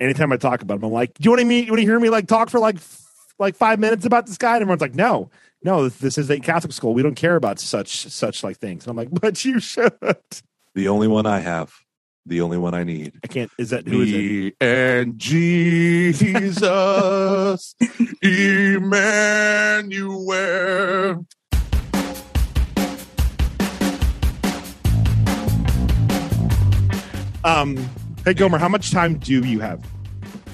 anytime I talk about him, I'm like, "Do you want to meet? You want to hear me like talk for like f- like five minutes about this guy?" And everyone's like, "No, no, this, is a Catholic school. We don't care about such such like things." And I'm like, "But you should." The only one I have. The only one I need. I can't. Is that who is it? Me and Jesus, Emmanuel. Um, hey Gomer, how much time do you have?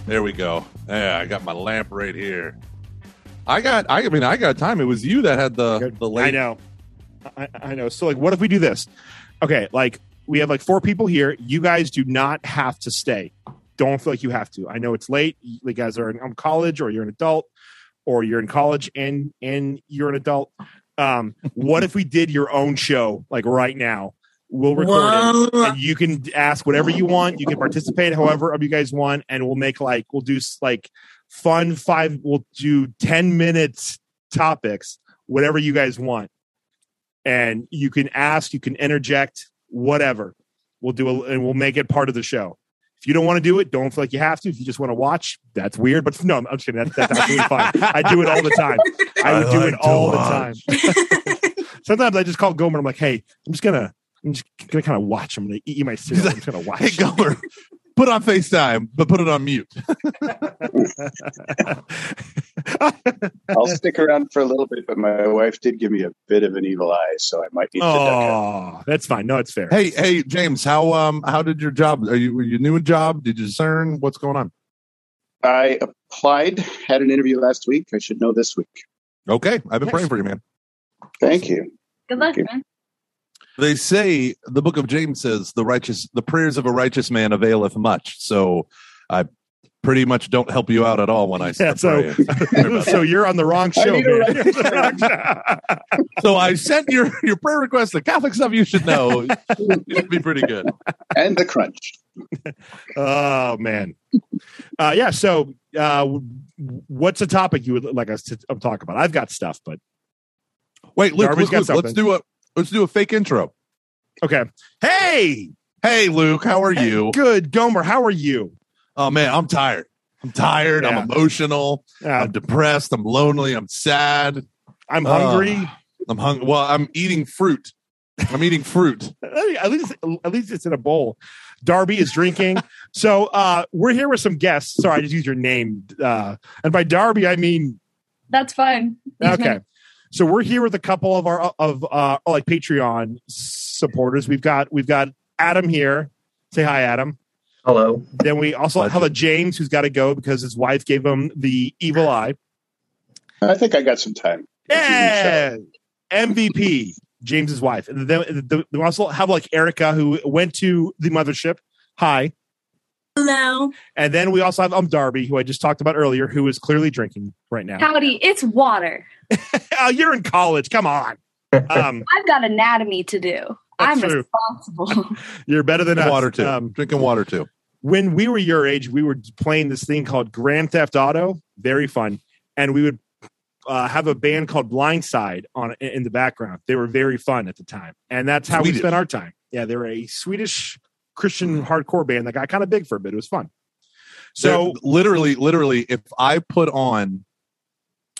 There we go. Yeah, I got my lamp right here. I got. I mean, I got time. It was you that had the the late. I know. I, I know. So like, what if we do this? Okay, like we have like four people here. You guys do not have to stay. Don't feel like you have to. I know it's late. You guys are in college, or you're an adult, or you're in college and and you're an adult. Um, what if we did your own show like right now? We'll record it, and you can ask whatever you want. You can participate however of you guys want, and we'll make like we'll do like fun five. We'll do ten minutes topics, whatever you guys want, and you can ask, you can interject, whatever. We'll do a, and we'll make it part of the show. If you don't want to do it, don't feel like you have to. If you just want to watch, that's weird. But no, I'm just kidding. That's, that's absolutely fine. I do it all the time. I would I do it to all the time. Sometimes I just call Gomer. I'm like, hey, I'm just gonna, I'm just gonna kind of watch. I'm gonna eat my cereal. I'm just gonna watch. Hey, Gomer, put on FaceTime, but put it on mute. I'll stick around for a little bit, but my wife did give me a bit of an evil eye, so I might need to. Oh, that's fine. No, it's fair. Hey, hey, James, how um how did your job? Are you were you new in job? Did you discern what's going on? I applied, had an interview last week. I should know this week. Okay, I've been Nice. praying for you, man. Thank you. Good luck, Thank man. They say the book of James says the righteous, the prayers of a righteous man availeth much. So I pretty much don't help you out at all when I Yeah, start so, so you're on the wrong show, need a man. righteous You're on the wrong so I sent your your prayer request. The Catholic stuff you should know. It'd be pretty good. And the crunch. oh man, uh, yeah. So, uh, what's a topic you would like us to um, talk about? I've got stuff, but Wait, Luke, Luke, Luke, let's do a let's do a fake intro. okay. Hey, Hey, Luke, how are you? good Gomer. How are you? Oh man, I'm tired. I'm tired. Yeah. I'm emotional. Uh, I'm depressed. I'm lonely. I'm sad. I'm uh, hungry. I'm hungry. Well, I'm eating fruit. I'm eating fruit. at least, at least it's in a bowl. Darby is drinking. so uh, we're here with some guests. Sorry, I just used your name. Uh, and by Darby, I mean That's fine. Use okay. My- So we're here with a couple of our of uh like Patreon supporters. We've got we've got Adam here. Say hi, Adam. Hello. Then we also have a James who's got to go because his wife gave him the evil eye. I think I got some time. Yeah, MVP James's wife. And then the, we also have like Erica who went to the mothership. Hi. Hello. And then we also have um Darby, who I just talked about earlier, who is clearly drinking right now. Howdy, it's water. oh, you're in college. Come on. Um, I've got anatomy to do. That's I'm true. responsible. you're better than us. water too. Um, Drinking water too. when we were your age, we were playing this thing called Grand Theft Auto. Very fun, and we would uh, have a band called Blindside on in the background. They were very fun at the time, and that's how Swedish. we spent our time. Yeah, they were a Swedish Christian hardcore band that got kind of big for a bit. It was fun. So So literally, literally, if I put on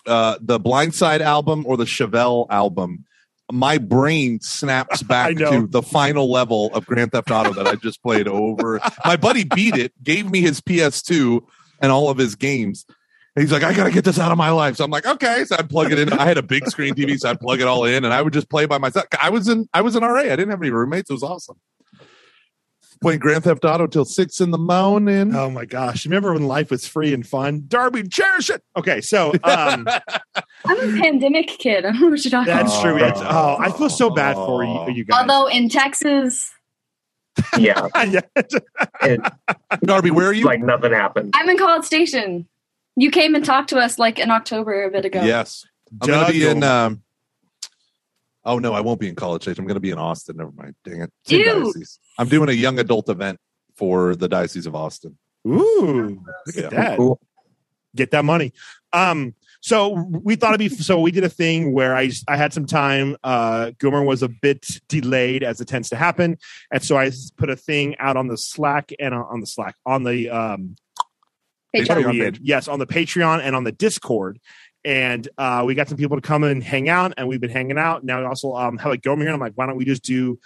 uh, the Blindside album or the Chevelle album, my brain snaps back to the final level of Grand Theft Auto that I just played over. My buddy beat it, gave me his PS2 and all of his games. And he's like, I gotta get this out of my life. So I'm like, okay. So I'd plug it in. I had a big screen TV, so I'd plug it all in, and I would just play by myself. I was in, I was in RA. I didn't have any roommates. It was awesome. Playing Grand Theft Auto till six in the morning. Oh my gosh! Remember when life was free and fun? Darby, cherish it. Okay, so um, I'm a pandemic kid. I don't know what you're talking that's about. true. It's, oh, I feel so bad for you, you guys. Although in Texas, Yeah. yeah, It, Darby, where are you? like nothing happened. I'm in College Station. You came and talked to us like in October a bit ago. Yes. I'm going to be in. Um, oh, no, I won't be in College Station. I'm going to be in Austin. Never mind. Dang it. Ew. I'm doing a young adult event for the Diocese of Austin. Ooh, look Yeah. at that. Cool. Get that money. Um, so we thought it'd be so we did a thing where I I had some time. Uh, Gomer was a bit delayed as it tends to happen, and so I put a thing out on the Slack and on on the Slack on the um Patreon. Patreon page. yes, on the Patreon and on the Discord. And uh, we got some people to come and hang out, and we've been hanging out. Now we also um, have like Gomer here. And I'm like, why don't we just do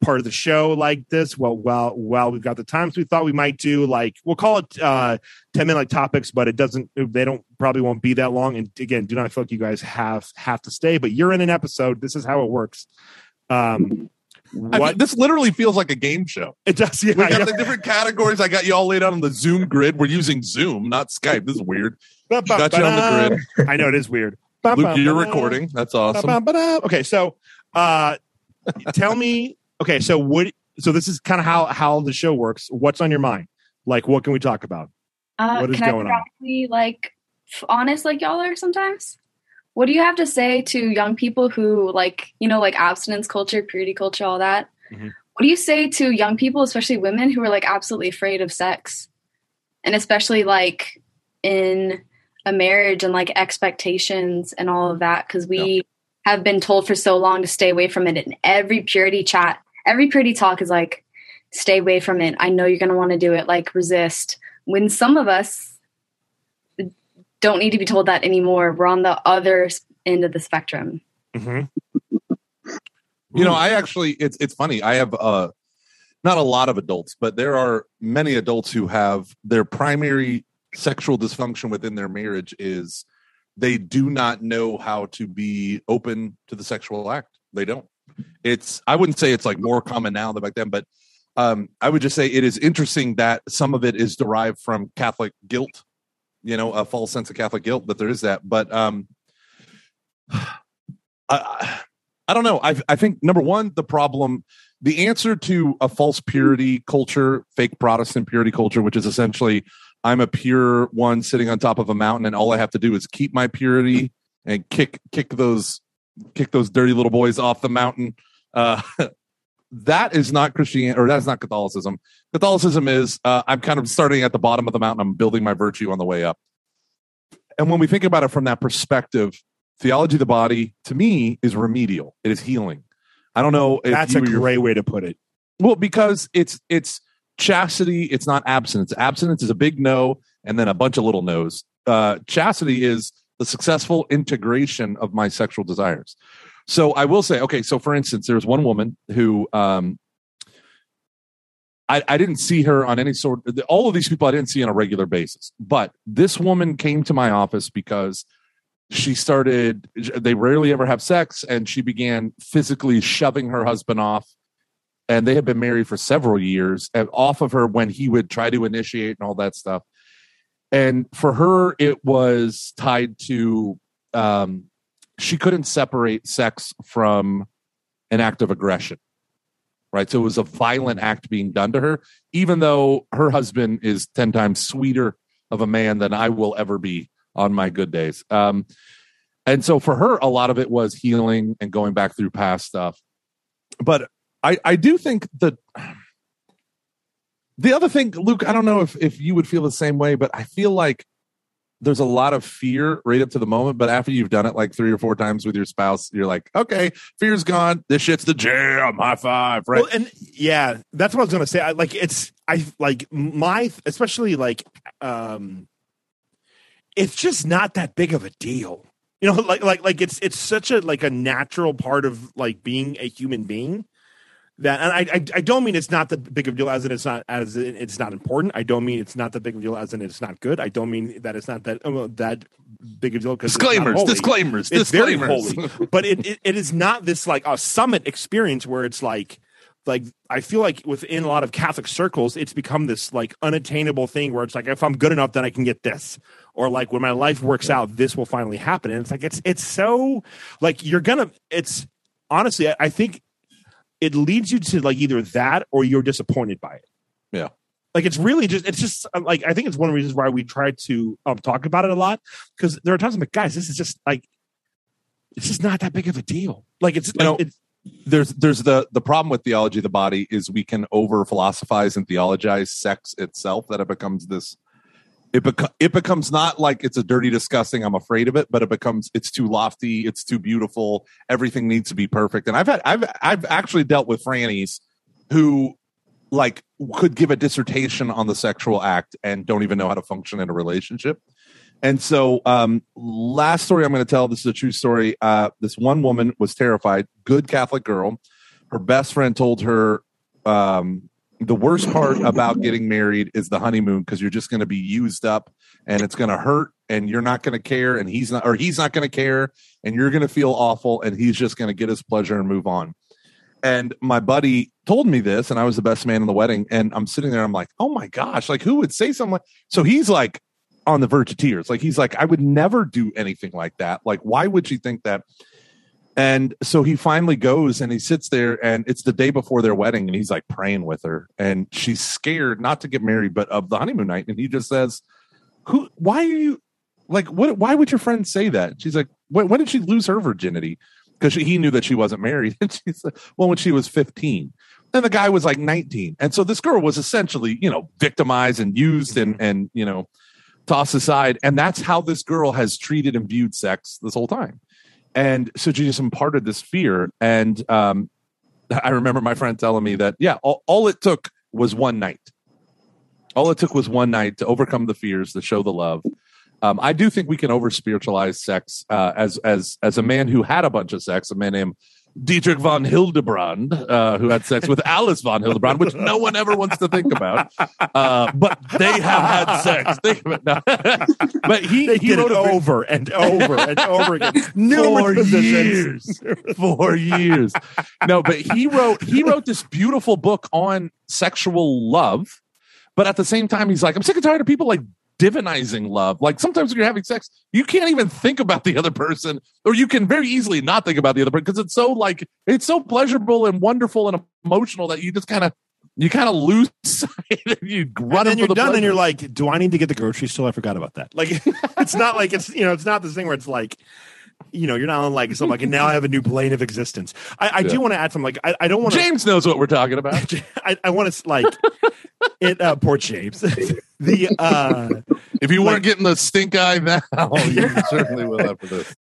part of the show like this? Well, well, well, we've got the times we thought we might do. Like we'll call it uh, ten minute like topics, but it doesn't. They don't probably won't be that long. And again, do not feel like you guys have have to stay. But you're in an episode. This is how it works. Um, I what mean, this literally feels like a game show. it does? Yeah, We got yeah. the different categories. I got you all laid out on the Zoom grid. We're using Zoom, not Skype. This is weird. Got you on the grid. I know it is weird. Luke, you're recording. That's awesome. Okay, so uh tell me okay, so what so this is kind of how how the show works. What's on your mind? Like what can we talk about? Uh, What is can going I on? be like honest like y'all are sometimes? What do you have to say to young people who like you know like abstinence culture, purity culture, all that? Mhm. What do you say to young people, especially women, who are like absolutely afraid of sex, and especially like in a marriage and like expectations and all of that? Because we have been told for so long to stay away from it. And every purity chat, every purity talk is like, stay away from it. I know you're going to want to do it. Like resist when some of us don't need to be told that anymore. We're on the other end of the spectrum. Mhm. You know, I actually it's it's funny. I have uh not a lot of adults, but there are many adults who have their primary sexual dysfunction within their marriage is they do not know how to be open to the sexual act. They don't. It's I wouldn't say it's like more common now than back then, but um I would just say it is interesting that some of it is derived from Catholic guilt, you know, a false sense of Catholic guilt that there is that. But um I, I don't know. I I think number one, the problem, the answer to a false purity culture, fake Protestant purity culture, which is essentially I'm a pure one sitting on top of a mountain, and all I have to do is keep my purity and kick kick those kick those dirty little boys off the mountain. Uh, that is not Christianity, or that's not Catholicism. Catholicism is uh, I'm kind of starting at the bottom of the mountain. I'm building my virtue on the way up. And when we think about it from that perspective, theology of the body to me is remedial. It is healing. I don't know if That's a great way to put it. well because it's it's chastity. It's not abstinence. Abstinence is a big no, and then a bunch of little no's. Uh, chastity is the successful integration of my sexual desires. So I will say, okay. So for instance, there's one woman who um, I, I didn't see her on any sort. All of these people I didn't see on a regular basis, but this woman came to my office because she started. They rarely ever have sex, and she began physically shoving her husband off and they had been married for several years and off of her when he would try to initiate and all that stuff. And for her it was tied to um she couldn't separate sex from an act of aggression right? So it was a violent act being done to her even though her husband is 10 times sweeter of a man than i will ever be on my good days. Um and so for her a lot of it was healing and going back through past stuff. But I, I do think that the other thing, Luke, I don't know if, if you would feel the same way, but I feel like there's a lot of fear right up to the moment. But after you've done it like three or four times with your spouse, you're like, okay, fear's gone. This shit's the jam. High five. Right. Well, and yeah, that's what I was gonna say. I like it's I like my especially like um it's just not that big of a deal. You know, like like like it's it's such a like a natural part of like being a human being that and I I, I don't mean it's not the big of a deal as in it's not as in it's not important. I don't mean it's not the big of a deal as in it's not good. I don't mean that it's not that oh, well, that big of a deal because disclaimers, disclaimers, it's very holy. But it, it, it is not this like a summit experience where it's like like i feel like within a lot of catholic circles it's become this like unattainable thing where it's like if i'm good enough then i can get this. Or like when my life works out this will finally happen. And it's like it's it's so like you're gonna it's honestly i, I think it leads you to like either that or you're disappointed by it Yeah. like it's really just it's just uh, like i think it's one of the reasons why we try to um talk about it a lot because there are times i'm like guys this is just like it's just not that big of a deal like it's like know, it's there's there's the the problem with theology of the body is we can over philosophize and theologize sex itself that it becomes this it it becomes not like it's a dirty disgusting i'm afraid of it but it becomes it's too lofty it's too beautiful everything needs to be perfect and i've had i've i've actually dealt with frannies who like could give a dissertation on the sexual act and don't even know how to function in a relationship. And so, um, last story I'm going to tell. This is a true story. Uh, this one woman was terrified. Good Catholic girl. Her best friend told her um, the worst part about getting married is the honeymoon because you're just going to be used up and it's going to hurt and you're not going to care and he's not or he's not going to care and you're going to feel awful and he's just going to get his pleasure and move on. And my buddy told me this, and I was the best man in the wedding. And I'm sitting there, I'm like, oh my gosh, like who would say something like so he's like on the verge of tears. Like he's like, I would never do anything like that. Like, why would she think that? And so he finally goes and he sits there, and it's the day before their wedding, and he's like praying with her, and she's scared not to get married, but of the honeymoon night. And he just says, "Who? Why are you like? What? Why would your friend say that?" She's like, "When, when did she lose her virginity?" Because he knew that she wasn't married. And she said, "Well, when she was 15." And the guy was like 19. And so this girl was essentially, you know, victimized and used and and you know, tossed aside. And that's how this girl has treated and viewed sex this whole time and so just imparted this fear. And um, i remember my friend telling me that yeah all, all, it took was one night. All it took was one night to overcome the fears to show the love. Um, i do think we can over spiritualize sex uh, as as as a man who had a bunch of sex a man named Dietrich von Hildebrand, uh, who had sex with Alice von Hildebrand, which no one ever wants to think about. Uh, but they have had sex. They, no. but he, they he did wrote it a big- over and over and over again. Numerous years for years no but he wrote he wrote this beautiful book on sexual love but at the same time he's like i'm sick and tired of people like divinizing love like sometimes when you're having sex you can't even think about the other person or you can very easily not think about the other person because it's so like it's so pleasurable and wonderful and emotional that you just kind of you kind of lose sight and you run and then you're the done, and you're like, "Do I need to get the grocery store? I forgot about that." Like, it's not like it's you know, it's not this thing where it's like, you know, you're not on like something like, and now I have a new plane of existence. I, I Yeah. do want to add something. Like, I, I don't want james knows what we're talking about I, I want to like it. Uh, poor James. the uh, if you weren't getting the stink eye now you certainly will after this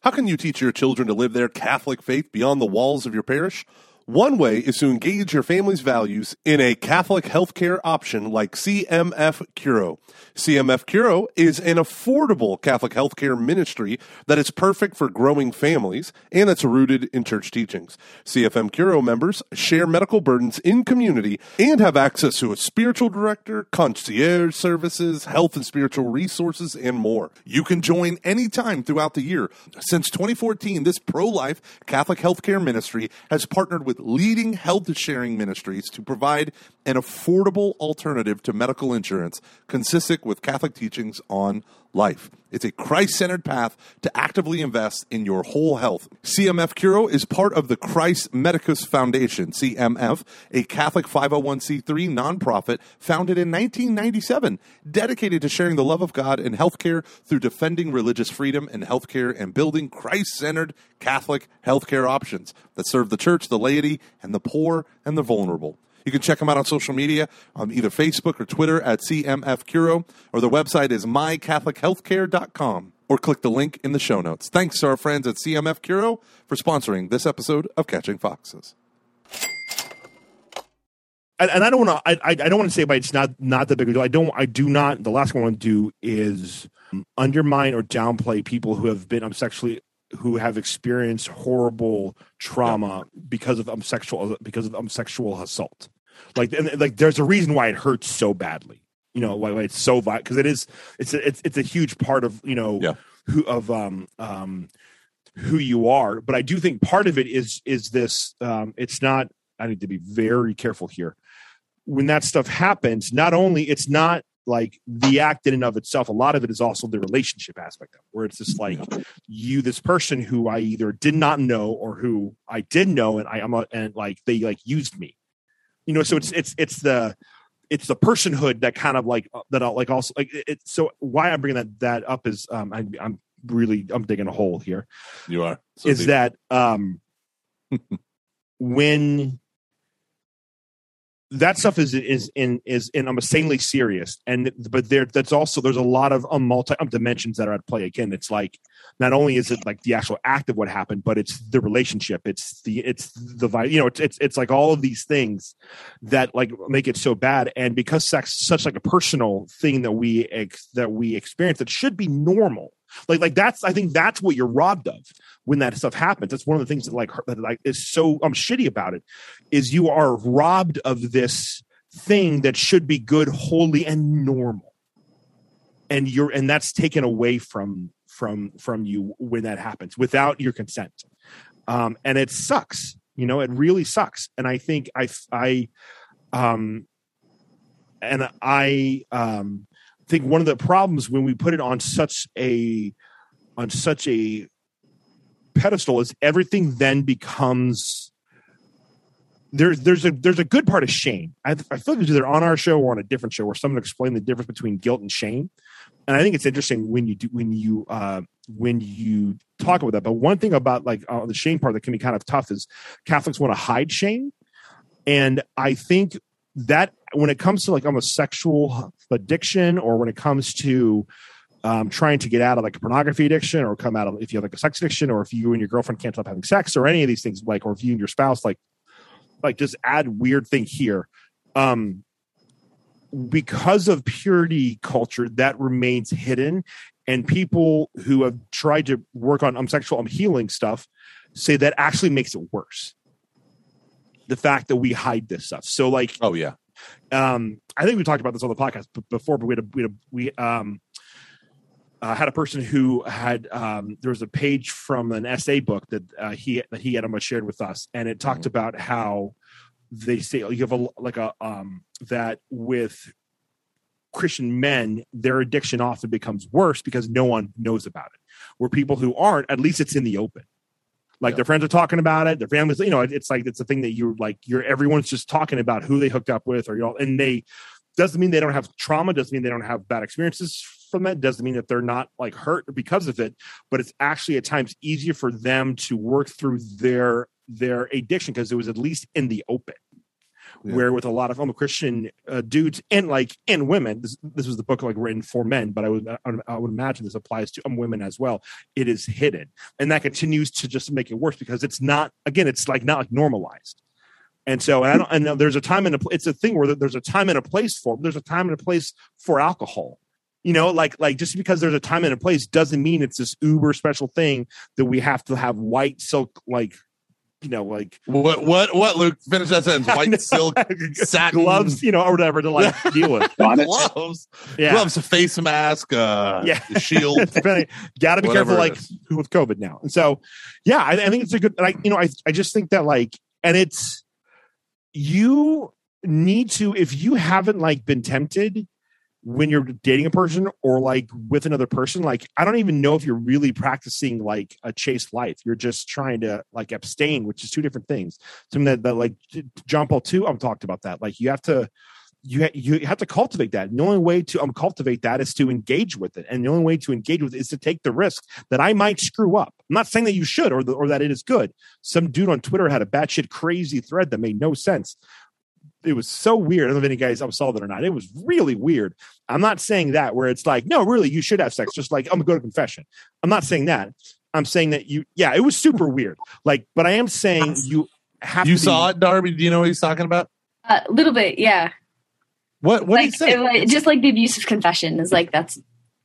How can you teach your children to live their Catholic faith beyond the walls of your parish? One way is to engage your family's values in a Catholic healthcare option like CMF Curo. CMF Curo is an affordable Catholic healthcare ministry that is perfect for growing families and that's rooted in church teachings. CMF Curo members share medical burdens in community and have access to a spiritual director, concierge services, health and spiritual resources, and more. You can join anytime throughout the year. Since 2014, this pro life Catholic healthcare ministry has partnered with leading health sharing ministries to provide an affordable alternative to medical insurance consistent with Catholic teachings on life. It's a Christ centered path to actively invest in your whole health. CMF Curo is part of the Christ Medicus Foundation, CMF, a Catholic 501c3 nonprofit founded in 1997, dedicated to sharing the love of God in healthcare through defending religious freedom in healthcare and building Christ centered Catholic healthcare options that serve the church, the laity, and the poor and the vulnerable. You can check them out on social media on either Facebook or Twitter at CMF Curo, or their website is mycatholichealthcare.com, or click the link in the show notes. Thanks to our friends at CMF Curo for sponsoring this episode of Catching Foxes. and, and I don't want to. I, I don't want to say, but it's not not that big deal. I don't. I do not. The last thing I want to do is undermine or downplay people who have been um, sexually who have experienced horrible trauma because of um, sexual because of um, sexual assault. Like and, like, there's a reason why it hurts so badly. You know why, why it's so violent because it is. It's a, it's it's a huge part of you know Yeah. who of um um who you are. But I do think part of it is is this. Um, it's not. I need to be very careful here when that stuff happens, not only it's not like the act in and of itself, a lot of it is also the relationship aspect of it, where it's just like you, this person who I either did not know or who I did know, and I, I'm a, and like they like used me, you know. So it's it's it's the it's the personhood that kind of like uh, that I'll like also like it. So why I'm bringing that that up is um I, I'm really I'm digging a hole here you are So is deep. that um when that stuff is is in is in I'm insanely serious. And but there that's also there's a lot of um, multi um, dimensions that are at play. Again it's like not only is it like the actual act of what happened but it's the relationship. It's the it's the you know it's, it's it's like all of these things that like make it so bad. And because sex is such like a personal thing that we ex- that we experience that should be normal like like that's i think that's what you're robbed of when that stuff happens. That's one of the things that like that like is so um shitty about it is you are robbed of this thing that should be good holy and normal. And you're and that's taken away from from from you when that happens without your consent. Um and it sucks you know it really sucks. And i think i i um and i um think one of the problems when we put it on such a on such a pedestal is everything then becomes there's there's a there's a good part of shame. I, I feel like it's either on our show or on a different show where someone explained the difference between guilt and shame. And I think it's interesting when you do when you uh, when you talk about that. But one thing about like uh, the shame part that can be kind of tough is Catholics want to hide shame, and I think that when it comes to like almost sexual addiction or when it comes to um, trying to get out of like a pornography addiction or come out of if you have like a sex addiction or if you and your girlfriend can't stop having sex or any of these things like or if you and your spouse like like just add weird thing here um because of purity culture that remains hidden. And people who have tried to work on um, sexual um, healing stuff say that actually makes it worse. The fact that we hide this stuff. So like Oh yeah. Um i think we talked about this on the podcast before but we had a, we, had a, we um uh, had a person who had um, there was a page from an essay book that uh, he that he had um, shared with us, and it talked about how they say you have a like a um, that with Christian men, their addiction often becomes worse because no one knows about it. Where people who aren't, at least it's in the open. Like Yeah. their friends are talking about it, their families, you know, it- it's like it's a thing that you're like you're everyone's just talking about who they hooked up with or you know, and they doesn't mean they don't have trauma, doesn't mean they don't have bad experiences from that, doesn't mean that they're not like hurt because of it, but it's actually at times easier for them to work through their their addiction because it was at least in the open. Yeah. Where with a lot of homo Christian uh, dudes and like and women, this, this was the book like written for men, but I would I would- imagine this applies to um, women as well. It is hidden, and that continues to just make it worse because it's not again, it's like not like normalized. And so, and I don't, and there's a time and a, it's a thing where there's a time and a place for, there's a time and a place for alcohol. You know, like, like just because there's a time and a place doesn't mean it's this uber special thing that we have to have white silk, like, you know, like What what what Luke? Finish that sentence. White silk satin gloves, you know, or whatever to like deal with. Gloves. Yeah. Gloves, a face mask, uh Yeah. shield. Depending, gotta be careful, like with COVID now. And so, yeah, I, I think it's a good, like, you know, I, I just think that like, and it's, you need to, if you haven't like been tempted when you're dating a person or like with another person, like, I don't even know if you're really practicing like a chaste life. You're just trying to like abstain, which is two different things. Something that, that like John Paul II I've talked about that. Like, you have to, you ha- you have to cultivate that. And the only way to um, cultivate that is to engage with it, and the only way to engage with it is to take the risk that I might screw up. I'm not saying that you should or the, or that it is good. Some dude on Twitter had a batshit crazy thread that made no sense. It was so weird. I don't know if any guys saw that or not. It was really weird. I'm not saying that where it's like, no, really, you should have sex. Just like I'm gonna go to confession. I'm not saying that. I'm saying that you, yeah, it was super weird. Like, but I am saying you have. You to be- saw it, Darby? Do you know what he's talking about? Uh, a little bit, yeah. What what like, did he say? it- like, just like the abusive confession is like that's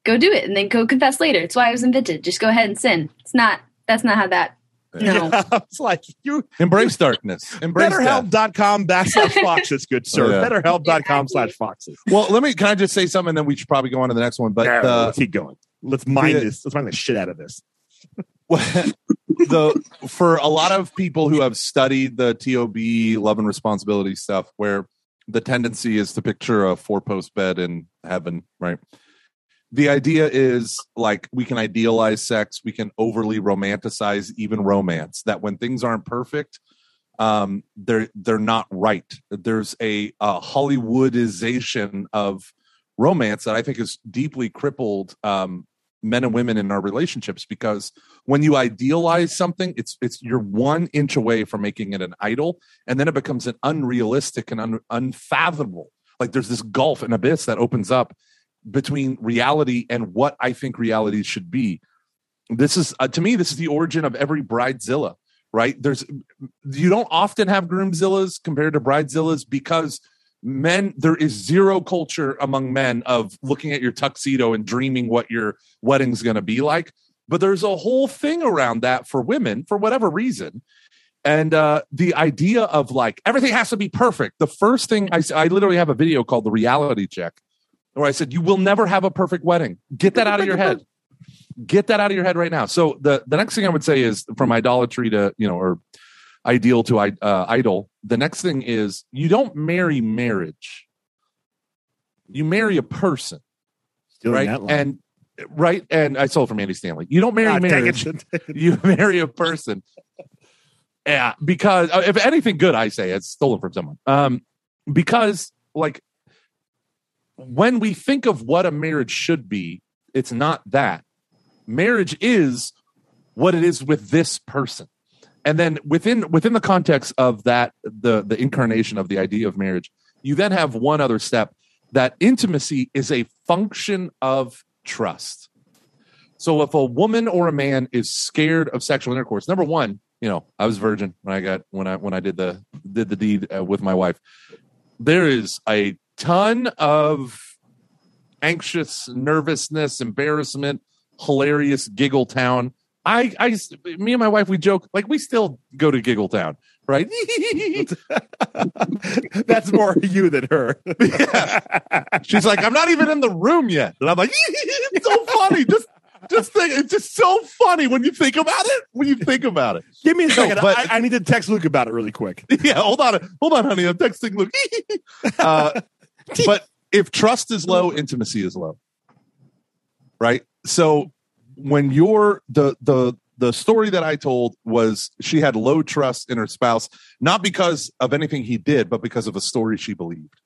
go do it and then go confess later. It's why it was invented. Just go ahead and sin. It's not. That's not how that. No. it's like you Embrace darkness. Embrace death. BetterHelp.com backslash foxes, good sir. Oh, yeah. BetterHelp.com slash foxes. Well, let me. Can I just say something? And then we should probably go on to the next one. But No, uh, let's keep going. Let's mine the- this. Let's mine the shit out of this. the for a lot of people who have studied the TOB love and responsibility stuff, where the tendency is to picture a four post bed in heaven, right? The idea is like we can idealize sex, we can overly romanticize even romance. That when things aren't perfect, um, they're they're not right. There's a, a Hollywoodization of romance that I think is deeply crippled um, men and women in our relationships because when you idealize something it's it's you're one inch away from making it an idol and then it becomes an unrealistic and un, unfathomable like there's this gulf and abyss that opens up between reality and what i think reality should be. This is uh, to me this is the origin of every bridezilla right? There's you don't often have groomzillas compared to bridezillas because men there is zero culture among men of looking at your tuxedo and dreaming what your wedding's going to be like. But there's a whole thing around that for women for whatever reason. And uh, the idea of like everything has to be perfect. The first thing I, I literally have a video called the reality check where i said you will never have a perfect wedding. Get that out of your head. Get that out of your head right now. So the the next thing i would say is from idolatry to you know or ideal to uh, idol the next thing is you don't marry marriage. You marry a person Stealing right? and right? And i stole it from andy stanley. You don't marry Ah, marriage. you marry a person. Yeah because uh, if anything good i say it's stolen from someone. Um because like when we think of what a marriage should be it's not that. Marriage is what it is with this person. And then within within the context of that the the incarnation of the idea of marriage you then have one other step that intimacy is a function of trust. So if a woman or a man is scared of sexual intercourse number one you know i was virgin when i got when i when i did the did the deed uh, with my wife. There is a ton of anxious nervousness embarrassment hilarious giggle town I, I, me and my wife, we joke like we still go to Giggle Town, right? That's more you than her. She's like, I'm not even in the room yet, and I'm like, it's so funny. Just, just think, it's just so funny when you think about it. When you think about it, Give me a No, second. but- I, I need to text Luke about it really quick. yeah. Hold on, hold on, honey. I'm texting Luke. uh, but if trust is low, intimacy is low, right? So when you're the the the story that I told was she had low trust in her spouse, not because of anything he did, but because of a story she believed.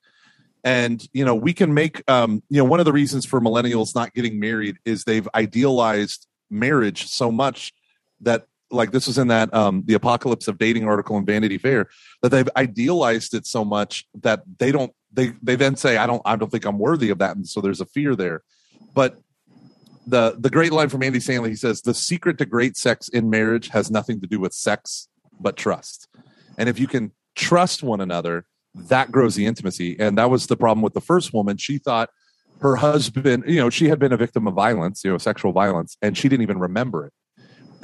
And you know, we can make um, you know, one of the reasons for millennials not getting married is they've idealized marriage so much that like this was in that um the apocalypse of dating article in Vanity Fair that they've idealized it so much that they don't they they then say I don't I don't think I'm worthy of that and so there's a fear there. But the the great line from Andy Stanley he says the secret to great sex in marriage has nothing to do with sex but trust. And if you can trust one another, that grows the intimacy. And that was the problem with the first woman. She thought her husband, you know, she had been a victim of violence, you know, sexual violence, and she didn't even remember it.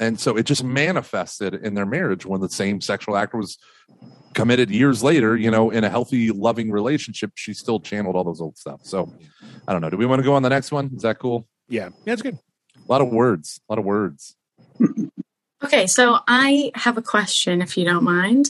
And so it just manifested in their marriage when the same sexual act was committed years later, you know, in a healthy, loving relationship. She still channeled all those old stuff. So I don't know. Do we want to go on the next one? Is that cool? Yeah, yeah, it's good. A lot of words. A lot of words. Okay, so I have a question, if you don't mind.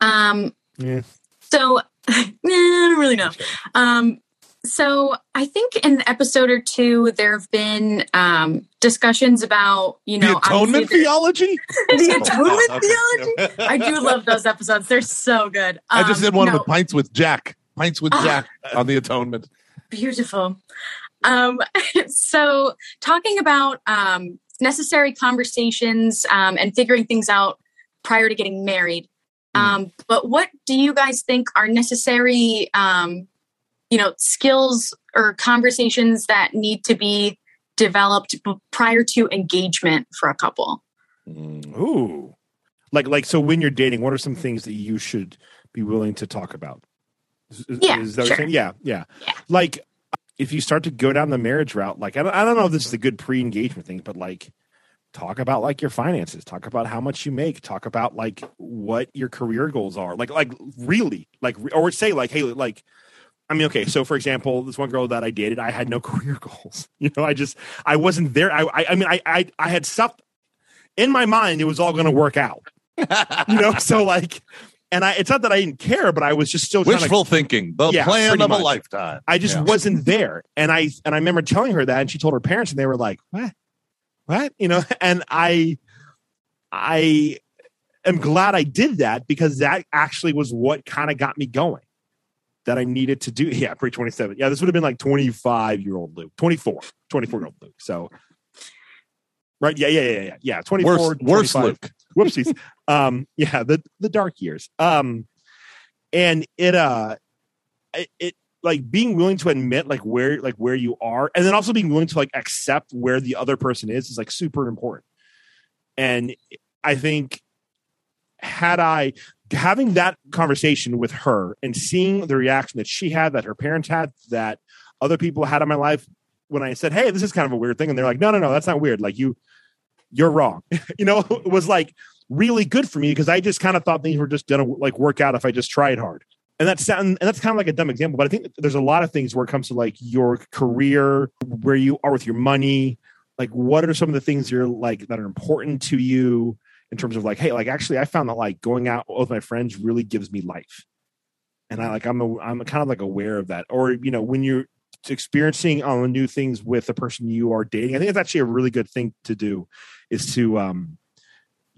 Um, Yeah. So, nah, I don't really know. Um, so I think in an episode or two, there have been um, discussions about, you know, the atonement obviously theology? the, the atonement theology. I do love those episodes. They're so good. I just Um, did one no, with pints with Jack. Pints with Ah. Jack on the atonement. Beautiful. Um, so, talking about um, necessary conversations um, and figuring things out prior to getting married. Um, but what do you guys think are necessary, um, you know, skills or conversations that need to be developed b- prior to engagement for a couple? Mm. Ooh, like like so when you're dating, what are some things that you should be willing to talk about? Is, is- Yeah, is that sure. Yeah, yeah, Yeah. Like if you start to go down the marriage route, like I don't, I don't know if this is a good pre-engagement thing, but like talk about like your finances, talk about how much you make, talk about like what your career goals are, like like really, like or say like hey, like. I mean, okay. So, for example, this one girl that I dated, I had no career goals. You know, I just, I wasn't there. I, I, I mean, I, I, I had stuff in my mind. It was all going to work out. You know, so like, and I, it's not that I didn't care, but I was just still trying to Wishful thinking, the Yeah, plan of much. a lifetime. I just Yeah. wasn't there. And I and I remember telling her that and she told her parents and they were like, What? What? You know, and I I am glad I did that because that actually was what kind of got me going. That I needed to do. Yeah, pre 27. Yeah, this would have been like 25 year old Luke, 24, 24 year old Luke. So right? Yeah, yeah, yeah, yeah, yeah. Twenty four, Worse, worse Luke. Whoopsies. um, yeah, the the dark years. Um, and it uh, it, it like being willing to admit like where like where you are, and then also being willing to like accept where the other person is is like super important. And I think had I having that conversation with her and seeing the reaction that she had, that her parents had, that other people had in my life when I said, "Hey, this is kind of a weird thing," and they're like, "No, no, no, that's not weird. Like you, you're wrong." you know, it was like really good for me because I just kind of thought things were just gonna like work out if I just tried hard. And that's and that's kind of like a dumb example, but I think there's a lot of things where it comes to like your career, where you are with your money, like what are some of the things you're like that are important to you in terms of like, hey, like actually, I found that like going out with my friends really gives me life, and I like I'm a, I'm kind of like aware of that. Or you know, when you're experiencing all the new things with the person you are dating, I think it's actually a really good thing to do, is to um,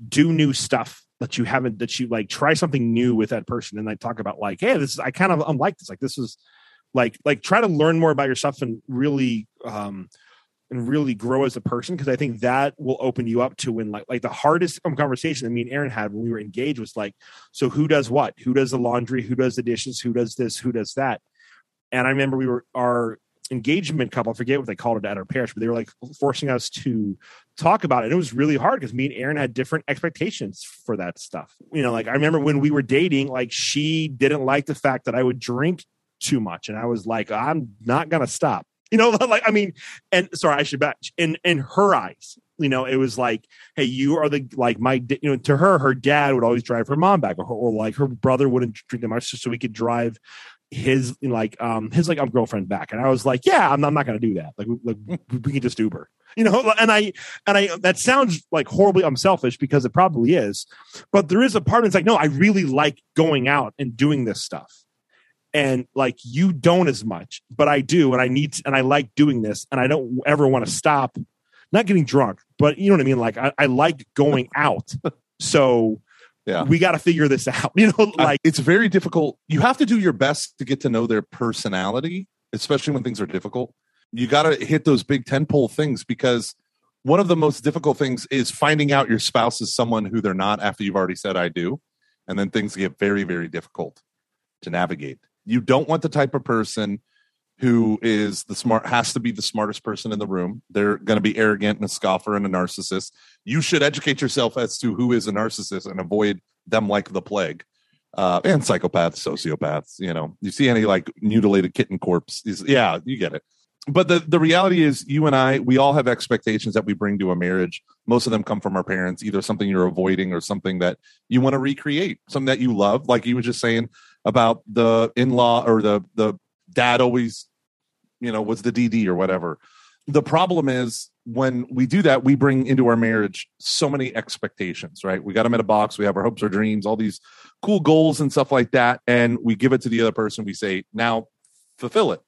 do new stuff that you haven't that you like try something new with that person and like talk about like, hey, this is I kind of I'm like this, like this is like like try to learn more about yourself and really um and really grow as a person because I think that will open you up to when like like the hardest conversation that me and Aaron had when we were engaged was like, so who does what? Who does the laundry? Who does the dishes? Who does this? Who does that? And I remember we were our engagement couple, I forget what they called it at our parish, but they were like forcing us to talk about it. And it was really hard because me and Aaron had different expectations for that stuff. You know, like I remember when we were dating, like she didn't like the fact that I would drink too much. And I was like, I'm not gonna stop. You know, like I mean, and sorry, I should back in in her eyes, you know, it was like, hey, you are the like my you know, to her, her dad would always drive her mom back, or, her, or like her brother wouldn't drink that much, so we could drive his like um his like um, girlfriend back. And i was like yeah i'm, I'm not gonna do that. Like, we, like we can just uber. You know and i and i that sounds like horribly unselfish because it probably is but there is a part It's like no i really like going out and doing this stuff and like you don't as much but i do and i need to, and i like doing this and i don't ever want to stop not getting drunk but you know what i mean like i, I like going out so Yeah. we got to figure this out you know I- like it's very difficult. You have to do your best to get to know their personality, especially when things are difficult. You got to hit those big tentpole things because one of the most difficult things is finding out your spouse is someone who they're not after you've already said I do, and then things get very very difficult to navigate. You don't want the type of person who is the smart has to be the smartest person in the room. They're going to be arrogant and a scoffer and a narcissist. You should educate yourself as to who is a narcissist and avoid them like the plague. Uh, and psychopaths, sociopaths. You know, you see any like mutilated kitten corpse? Yeah, you get it. But the the reality is, you and I, we all have expectations that we bring to a marriage. Most of them come from our parents, either something you're avoiding or something that you want to recreate, something that you love. Like you were just saying about the in law or the the dad always, you know, was the DD or whatever. The problem is when we do that, we bring into our marriage so many expectations, right? We got them in a box, we have our hopes, our dreams, all these cool goals and stuff like that. And we give it to the other person. We say, now fulfill it.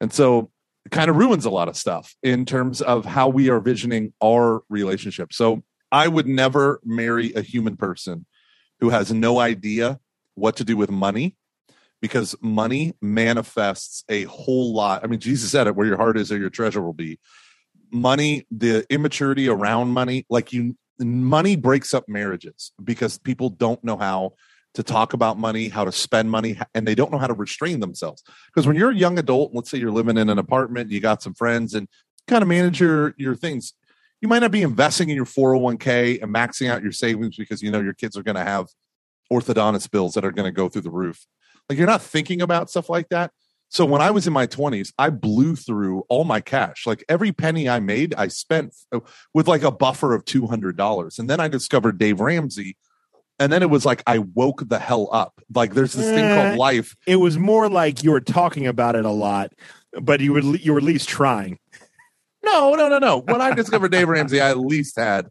And so it kind of ruins a lot of stuff in terms of how we are visioning our relationship. So I would never marry a human person who has no idea what to do with money because money manifests a whole lot. I mean, Jesus said it where your heart is, there your treasure will be. Money, the immaturity around money, like you, money breaks up marriages because people don't know how to talk about money, how to spend money, and they don't know how to restrain themselves. Because when you're a young adult, let's say you're living in an apartment, you got some friends, and kind of manage your your things. You might not be investing in your 401k and maxing out your savings because you know your kids are going to have orthodontist bills that are going to go through the roof. Like you're not thinking about stuff like that. So when I was in my 20s, I blew through all my cash. Like every penny I made, I spent uh, with like a buffer of $200. And then I discovered Dave Ramsey. And then it was like I woke the hell up. Like there's this thing Eh. called life. it was more like you were talking about it a lot, but you were you were at least trying. No, no, no, no. When I discovered Dave Ramsey, I at least had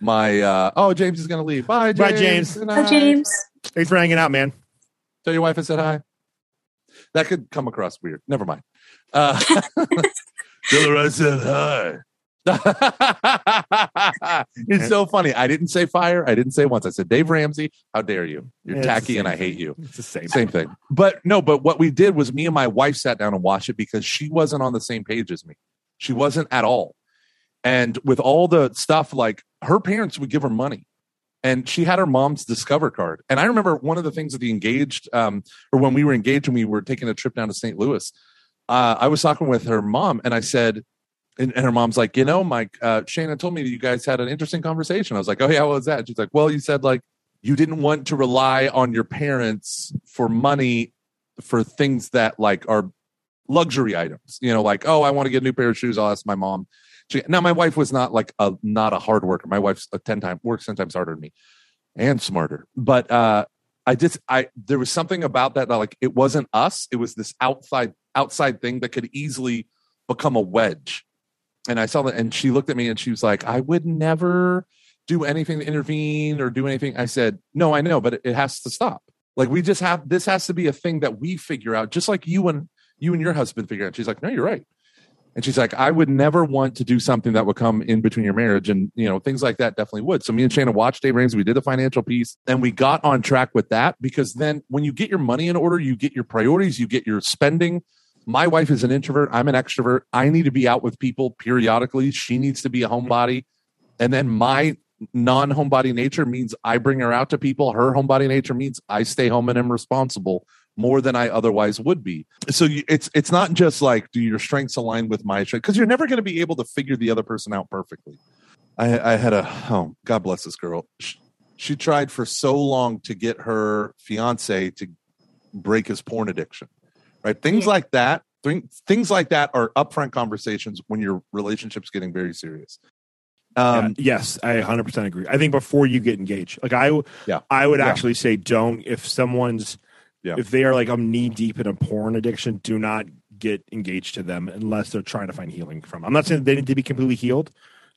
my uh oh, James is gonna leave. Bye, James. Bye, James. Good Hi, night. James. Thanks for hanging out, man. Tell your wife I said hi. That could come across weird. Never mind. Uh, tell her I said hi. it's so funny. I didn't say fire. I didn't say once. I said Dave Ramsey. How dare you? You're It's the tacky same and I hate you. It's the same. Same thing. But no, but what we did was me and my wife sat down and watched it because she wasn't on the same page as me. She wasn't at all. And with all the stuff, like her parents would give her money. And she had her mom's Discover card. And I remember one of the things that the engaged, um, or when we were engaged and we were taking a trip down to St. Louis, uh, I was talking with her mom and I said, and, and her mom's like, you know, Mike, uh, Shana told me that you guys had an interesting conversation. I was like, oh, yeah, what was that? She's like, well, you said like you didn't want to rely on your parents for money for things that like are luxury items, you know, like, oh, I want to get a new pair of shoes. I'll ask my mom. She, now, my wife was not like a not a hard worker. My wife's a ten time works ten times harder than me, and smarter. But uh, I just I there was something about that, that like it wasn't us. It was this outside outside thing that could easily become a wedge. And I saw that, and she looked at me and she was like, "I would never do anything to intervene or do anything." I said, "No, I know, but it, it has to stop. Like we just have this has to be a thing that we figure out, just like you and you and your husband figure out." She's like, "No, you're right." And she's like, I would never want to do something that would come in between your marriage. And, you know, things like that definitely would. So me and Shannon watched Dave Ramsey. We did the financial piece and we got on track with that because then when you get your money in order, you get your priorities, you get your spending. My wife is an introvert. I'm an extrovert. I need to be out with people periodically. She needs to be a homebody. And then my non homebody nature means I bring her out to people. Her homebody nature means I stay home and am responsible more than I otherwise would be. So you, it's it's not just like do your strengths align with my strengths because you're never going to be able to figure the other person out perfectly. I, I had a oh God bless this girl. She, she tried for so long to get her fiance to break his porn addiction. Right, things Yeah. like that. Things things like that are upfront conversations when your relationship's getting very serious. Um, Yeah, yes, I 100% agree. I think before you get engaged, like I, Yeah. I would Yeah. actually say don't. If someone's, Yeah. if they are like I'm knee deep in a porn addiction, do not get engaged to them unless they're trying to find healing from. I'm not saying they need to be completely healed,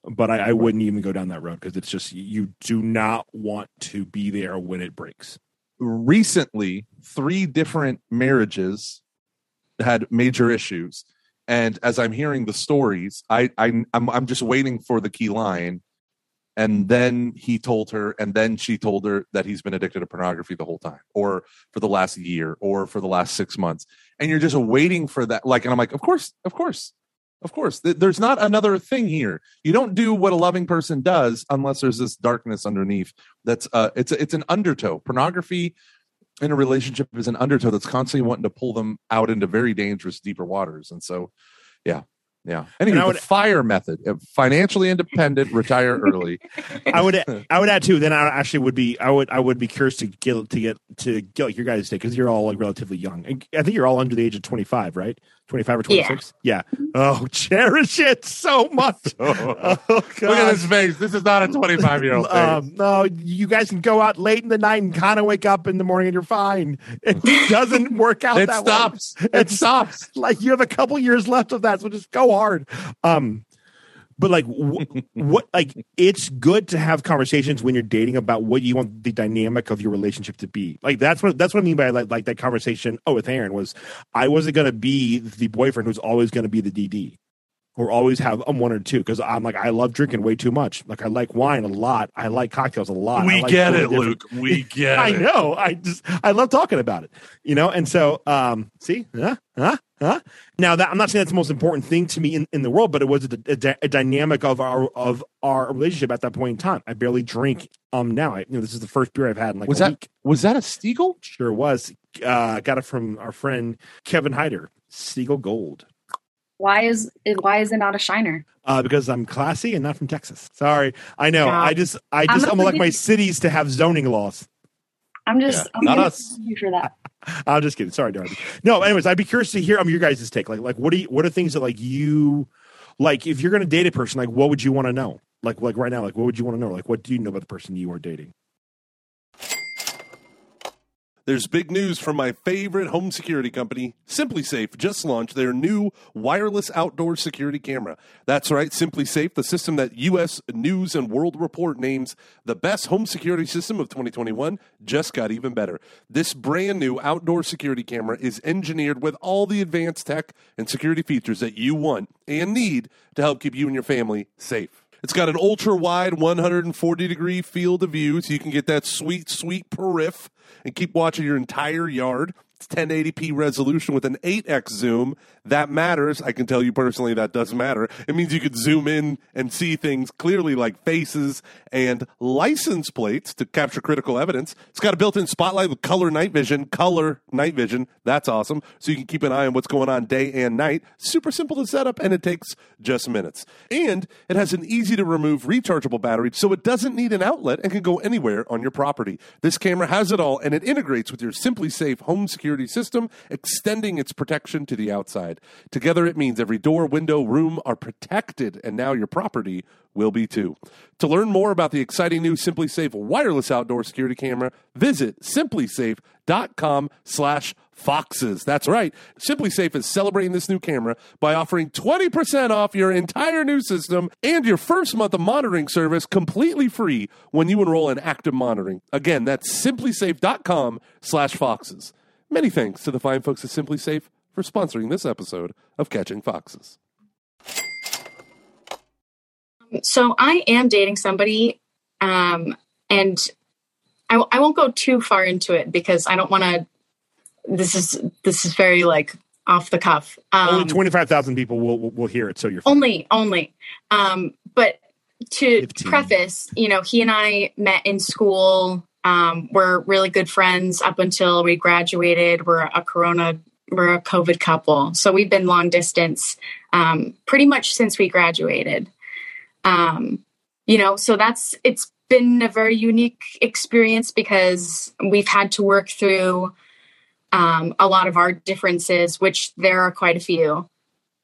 but I, I wouldn't even go down that road because it's just you do not want to be there when it breaks. recently three different marriages had major issues and as i'm hearing the stories i, I I'm, I'm just waiting for the key line and then he told her and then she told her that he's been addicted to pornography the whole time or for the last year or for the last six months. And you're just waiting for that like and i'm like of course of course of course. There's not another thing here. You don't do what a loving person does unless there's this darkness underneath that's uh it's it's an undertow. Pornography in a relationship is an undertow that's constantly wanting to pull them out into very dangerous deeper waters. And so yeah yeah anyway And I would- the fire method uh, financially independent retire early I would I would add too. Then I actually would be I would I would be curious to get to get to get like your guys' take because you're all like relatively young. I think you're all under the age of 25, right? 25 or 26. Yeah. Oh, cherish it so much. Oh, look at his face this is not a 25 year old Um, no, you guys can go out late in the night and kind of wake up in the morning and you're fine. It doesn't work out it that way. stops it It's- stops like you have a couple years left of that, so just go hard. Um, but like wh- what, like it's good to have conversations when you're dating about what you want the dynamic of your relationship to be. Like that's what that's what I mean by like like that conversation. Oh, with Aaron was I wasn't going to be the boyfriend who's always going to be the DD. Or always have um, one or two because I'm like I love drinking way too much. Like I like wine a lot. I like cocktails a lot. I we like get doing it different- luke we get I know. I just I love talking about it. You know, and so um see, huh? Huh? Huh? Now that I'm not saying that's the most important thing to me in, in the world, but it was a, a, a dynamic of our of our relationship at that point in time. I barely drink um now. I, you know, this is the first beer I've had in like Was a that- week. was that a Stiegl? Sure was. Uh got it from our friend Kevin Hyder, Siegel Gold. Why is it, why is it not a shiner? Uh, because I'm classy and not from Texas. Sorry, I know. Yeah. I just, I I'm just, I'm like my cities to have zoning laws. I'm just Yeah, I'm not gonna us. you for that. I'm just kidding. Sorry, Darby. No, anyways, I'd be curious to hear um your guys' take. Like, like what do you, what are things that like you like if you're gonna date a person, like what would you want to know? Like like right now, like what would you want to know? Like what do you know about the person you are dating? There's big news from my favorite home security company, SimpliSafe, just launched their new wireless outdoor security camera. That's right, SimpliSafe, the system that US News and World Report names the best home security system of 2021, just got even better. This brand new outdoor security camera is engineered with all the advanced tech and security features that you want and need to help keep you and your family safe. It's got an ultra wide 140 degree field of view so you can get that sweet, sweet perif and keep watching your entire yard. It's 1080p resolution with an 8x zoom. That matters. I can tell you personally that doesn't matter. It means you could zoom in and see things clearly like faces and license plates to capture critical evidence. It's got a built-in spotlight with color night vision, color night vision. That's awesome. So you can keep an eye on what's going on day and night. Super simple to set up and it takes just minutes. And it has an easy to remove rechargeable battery so it doesn't need an outlet and can go anywhere on your property. This camera has it all and it integrates with your SimpliSafe home security system, extending its protection to the outside. Together, it means every door, window, room are protected, and now your property will be too. To learn more about the exciting new SimpliSafe wireless outdoor security camera, visit simplisafe.com slash foxes. That's right. SimpliSafe is celebrating this new camera by offering 20% off your entire new system and your first month of monitoring service completely free when you enroll in active monitoring. Again, that's simplisafe.com slash foxes. Many thanks to the fine folks at SimpliSafe for sponsoring this episode of Catching Foxes. So I am dating somebody, um, and I, I won't go too far into it because I don't want to. This is this is very like off the cuff. Um, Only 25,000 people will, will, will hear it. So you're fine. only only um but to 15. preface you know he and i met in school um we're really good friends up until we graduated we're a corona we're a covid couple so we've been long distance um pretty much since we graduated um you know so that's it's been a very unique experience because we've had to work through um, a lot of our differences which there are quite a few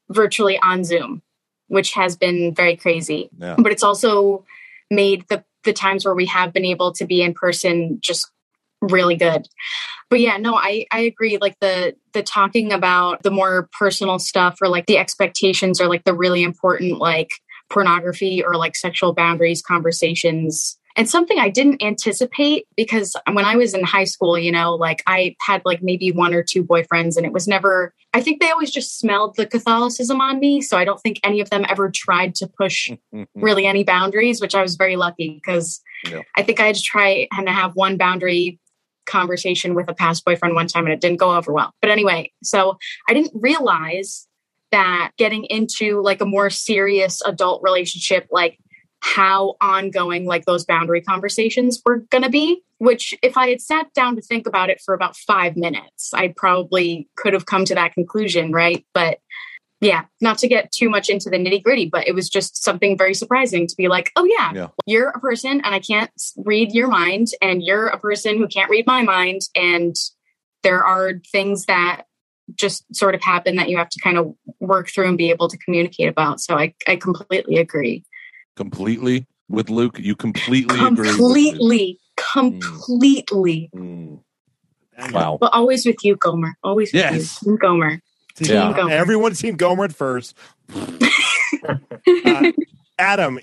virtually on Zoom, which has been very crazy. Yeah. But it's also made the the times where we have been able to be in person just really good. But yeah, no, I I agree like the the talking about the more personal stuff or like the expectations or like the really important like pornography or like sexual boundaries conversations and something I didn't anticipate because when I was in high school, you know, like I had like maybe one or two boyfriends and it was never, I think they always just smelled the Catholicism on me. So I don't think any of them ever tried to push mm-hmm. really any boundaries, which I was very lucky because Yeah. I think I had to try and have one boundary conversation with a past boyfriend one time and it didn't go over well. But anyway, so I didn't realize that getting into like a more serious adult relationship, like how ongoing like those boundary conversations were going to be which if i had sat down to think about it for about five minutes i probably could have come to that conclusion right? But yeah not to get too much into the nitty gritty but it was just something very surprising to be like oh yeah, Yeah. you're a person and i can't read your mind and you're a person who can't read my mind and there are things that just sort of happen that you have to kind of work through and be able to communicate about. So i, I completely agree completely with Luke. You completely agree. completely completely Mm. Wow. but always with you gomer always with Yes. you Team gomer Team Yeah. Gomer. Everyone's team Gomer at first. Uh, Adam,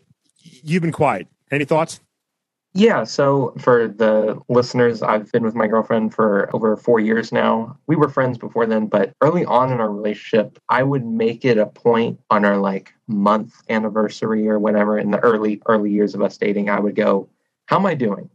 you've been quiet. Any thoughts? Yeah, so for the listeners, I've been with my girlfriend for over four years now. We were friends before then, but early on in our relationship, I would make it a point on our like month anniversary or whatever in the early early years of us dating. I would go, "How am I doing?"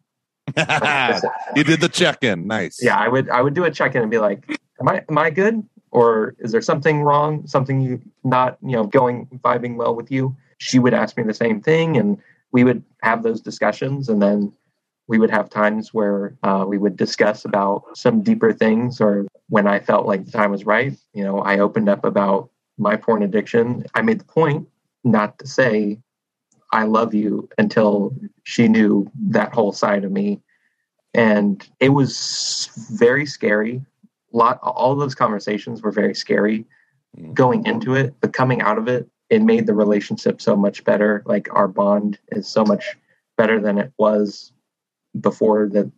you did the check in. Nice. Yeah, I would I would do a check in and be like, "Am I am I good? Or is there something wrong? Something you not you know going vibing well with you?" She would ask me the same thing, and we would have those discussions, and then we would have times where uh, we would discuss about some deeper things, or when I felt like the time was right. You know, I opened up about my porn addiction. I made the point not to say I love you until she knew that whole side of me. And it was very scary. Lot all those conversations were very scary going into it, but coming out of it, it made the relationship so much better. Like our bond is so much better than it was before that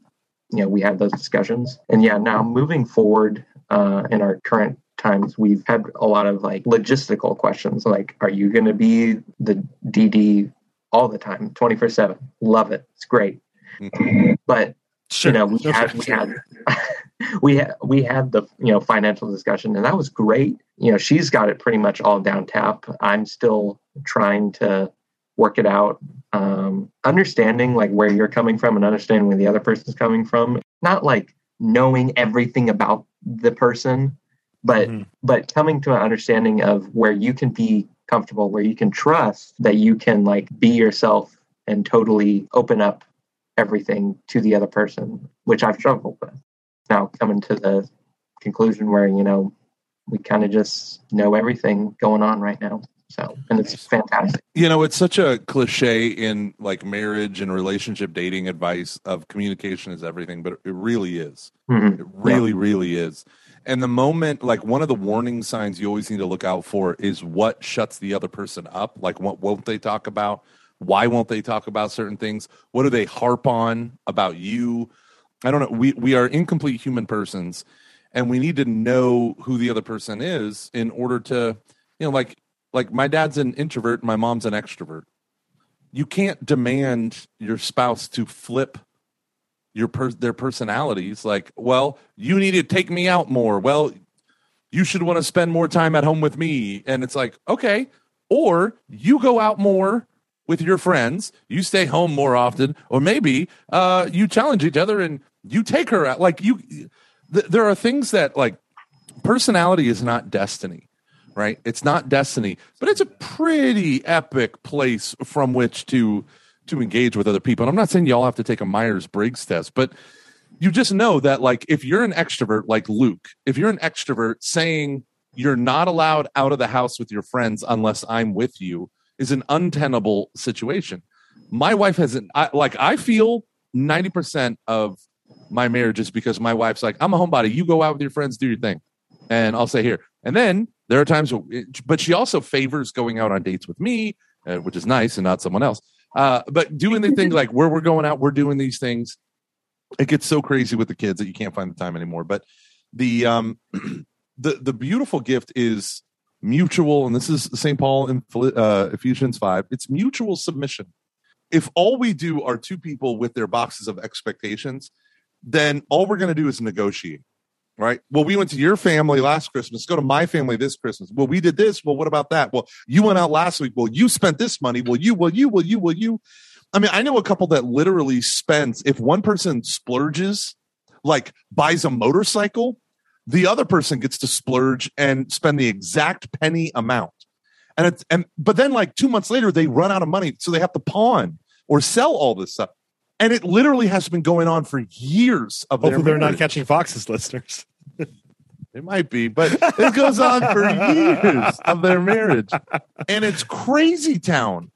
you know we had those discussions. And yeah, now moving forward uh, in our current times we've had a lot of like logistical questions like are you going to be the dd all the time 24 7 love it it's great but you know we Sure, had we sure. had we had we had the you know financial discussion and that was great you know she's got it pretty much all down tap i'm still trying to work it out um understanding like where you're coming from and understanding where the other person's coming from not like knowing everything about the person, but Mhm. but coming to an understanding of where you can be comfortable, where you can trust that you can like be yourself and totally open up everything to the other person, which I've struggled with. Now coming to the conclusion where, you know, we kind of just know everything going on right now. So, and it's fantastic. You know, it's such a cliche in like marriage and relationship dating advice of communication is everything, but it really is. Mhm. It really, really is. And the moment, like one of the warning signs you always need to look out for is what shuts the other person up. Like, what won't they talk about? Why won't they talk about certain things? What do they harp on about you? I don't know. We we are incomplete human persons, and we need to know who the other person is in order to, you know, like like my dad's an introvert, my mom's an extrovert. You can't demand your spouse to flip your per- their personalities like well you need to take me out more. Well you should want to spend more time at home with me. And it's like okay. Or you go out more with your friends. You stay home more often. Or maybe uh you challenge each other and you take her out like you th- there are things that like personality is not destiny right? It's not destiny but it's a pretty epic place from which to to engage with other people. And i'm not saying y'all have to take a myers-briggs test but you just know that like if you're an extrovert like luke if you're an extrovert saying you're not allowed out of the house with your friends unless i'm with you is an untenable situation. My wife hasn't I, like i feel 90% of my marriage is because my wife's like i'm a homebody. You go out with your friends do your thing. And i'll say here. And then there are times but she also favors going out on dates with me uh, which is nice and not someone else. Uh, but doing the thing like where we're going out we're doing these things it gets so crazy with the kids that you can't find the time anymore. But the um the the beautiful gift is mutual and this is st paul in uh, ephesians 5 it's mutual submission. If all we do are two people with their boxes of expectations then all we're going to do is negotiate right? Well we went to your family last christmas go to my family this christmas. Well we did this. Well what about that? Well you went out last week. Well you spent this money. Well you well you well you well you. I mean i know a couple that literally spends if one person splurges like buys a motorcycle the other person gets to splurge and spend the exact penny amount. And it's and but then like two months later they run out of money so they have to pawn or sell all this stuff and it literally has been going on for years of their Hopefully, they're not catching foxes, listeners. It might be, but it goes on for years of their marriage. And it's crazy town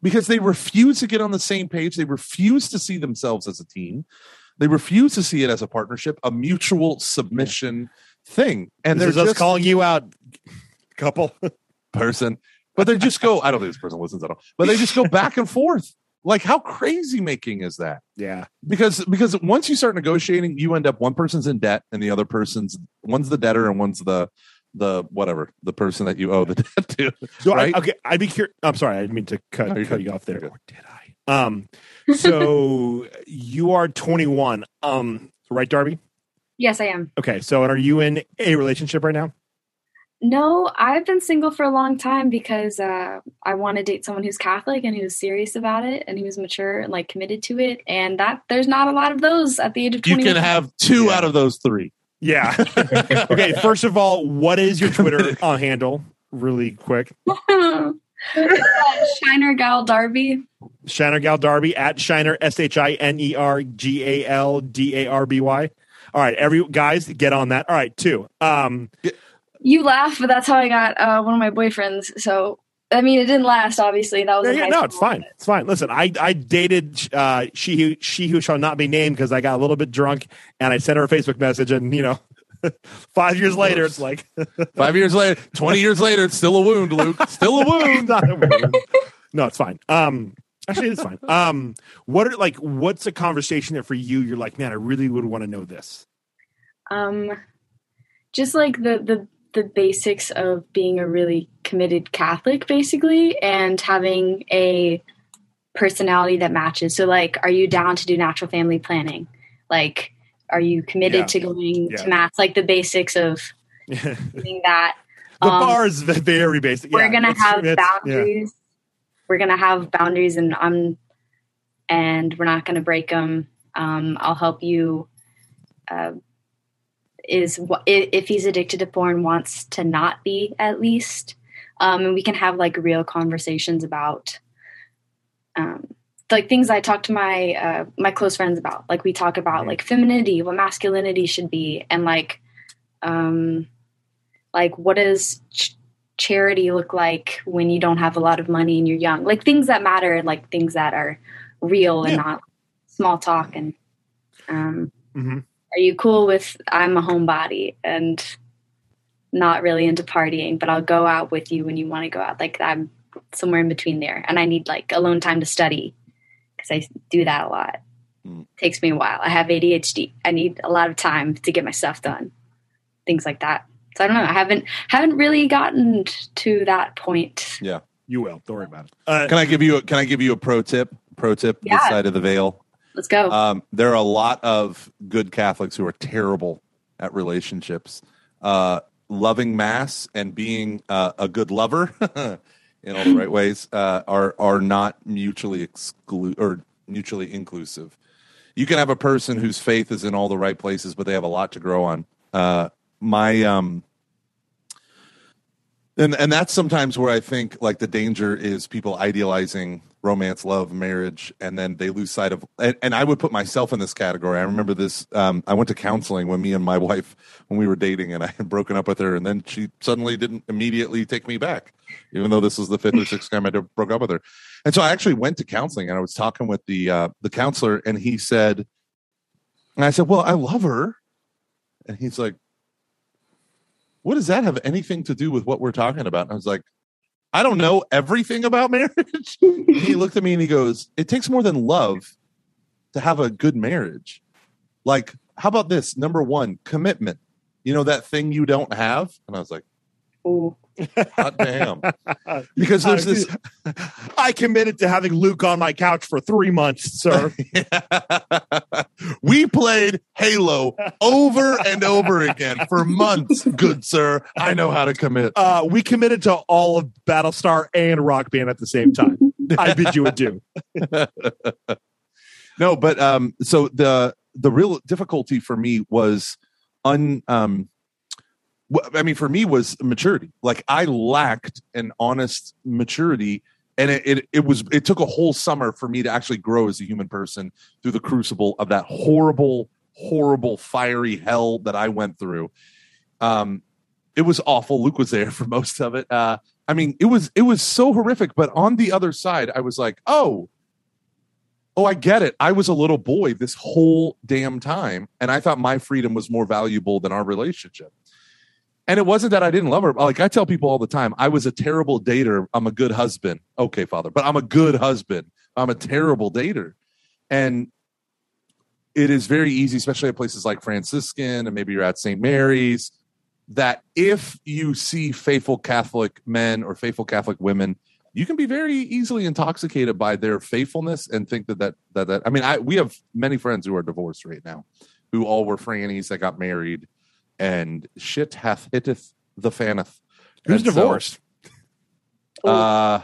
because they refuse to get on the same page. They refuse to see themselves as a team. They refuse to see it as a partnership, a mutual submission thing. And And they're just calling you out, couple. person, but they just go, I don't think this person listens at all, but they just go back and forth. Like how crazy making is that? yeah, because because once you start negotiating you end up one person's in debt and the other person's one's the debtor and one's the the whatever the person that you owe the debt to So Right? I, okay, I'd be curious. I'm sorry, I didn't mean to cut No, you're cut good. you off there. Or did I? Um, so you are 21. Um, right, Darby? Yes, I am. Okay, so and are you in a relationship right now? No, I've been single for a long time because uh, I want to date someone who's Catholic and who's serious about it and who's mature and like committed to it. And that there's not a lot of those at the age of 20. you can have two Yeah. out of those three Yeah. okay. First of all, what is your Twitter uh, handle? Really quick. Shiner Gal Darby. Shiner Gal Darby at Shiner S H I N E R G A L D A R B Y. All right, every guys, get on that. All right, two. Um, You laugh, but that's how I got uh, one of my boyfriends. So I mean, it didn't last. Obviously, that was yeah, yeah, no, it's school. fine. It's fine. Listen, I I dated uh, she who she who shall not be named because I got a little bit drunk and I sent her a Facebook message and you know, five years later it's like five years later 20 years later it's still a wound luke still a wound not a wound. no, it's fine. Um, actually, it's fine. Um, what are like what's a conversation that for you you're like, man, I really would want to know this. Um, just like the the the basics of being a really committed Catholic, basically, and having a personality that matches. So, like, are you down to do natural family planning? Like, are you committed Yeah. to going Yeah. to mass? Like the basics of doing that. Um, bar is very basic. we're gonna it's- have it's- yeah. boundaries. We're gonna have boundaries, and I'm, and we're not gonna break them. Um, I'll help you uh, is what if he's addicted to porn wants to not be at least um, and we can have like real conversations about um, like things I talk to my uh, my close friends about. Like we talk about like femininity, what masculinity should be, and like um, like what does ch- charity look like when you don't have a lot of money and you're young? Like things that matter, like things that are real and not small talk. And um, hmm are you cool with I'm a homebody and not really into partying, but I'll go out with you when you want to go out. Like I'm somewhere in between there, and I need like alone time to study because I do that a lot. Mm. Takes me a while. I have ADHD. I need a lot of time to get my stuff done. Things like that. So I don't know. I haven't haven't really gotten to that point. Yeah, you will. Don't worry about it. Uh, Can I give you a, can I give you a pro tip? Pro tip Yeah. this side of the veil. Let's go. Um, there are a lot of good Catholics who are terrible at relationships. Uh, loving mass and being uh, a good lover in all the right ways uh, are are not mutually exclusive or mutually inclusive. You can have a person whose faith is in all the right places, but they have a lot to grow on. Uh, my um, and and that's sometimes where I think like the danger is people idealizing romance, love, marriage, and then they lose sight of. And, and I would put myself in this category. I remember this. Um, I went to counseling when me and my wife when we were dating, and I had broken up with her, and then she suddenly didn't immediately take me back, even though this was the fifth or sixth time I broke up with her. And so I actually went to counseling, and I was talking with the uh, the counselor, and he said, and I said, "Well, I love her," and he's like what does that have anything to do with what we're talking about? And I was like, I don't know everything about marriage. He looked at me and he goes, It takes more than love to have a good marriage. Like, how about this? Number one, commitment. You know, that thing you don't have? And I was like, Ooh. God damn. Because there's this I committed to having Luke on my couch for three months, sir. we played Halo over and over again for months, good sir. I know how to commit. Uh, we committed to all of Battlestar and Rock Band at the same time. I bid you adieu. no but um so the the real difficulty for me was un um i mean for me was maturity. Like i lacked an honest maturity and it, it it was it took a whole summer for me to actually grow as a human person through the crucible of that horrible horrible fiery hell that i went through. Um it was awful. Luke was there for most of it. Uh i mean it was it was so horrific but on the other side i was like oh oh i get it. I was a little boy this whole damn time and i thought my freedom was more valuable than our relationship and it wasn't that i didn't love her. Like i tell people all the time i was a terrible dater. I'm a good husband. Okay father but i'm a good husband. I'm a terrible dater. And it is very easy especially at places like franciscan and maybe you're at st mary's that if you see faithful catholic men or faithful catholic women you can be very easily intoxicated by their faithfulness and think that that that, that I mean I we have many friends who are divorced right now who all were frannies that got married and shit hath hitteth the faneth. Who's And so, divorced? uh,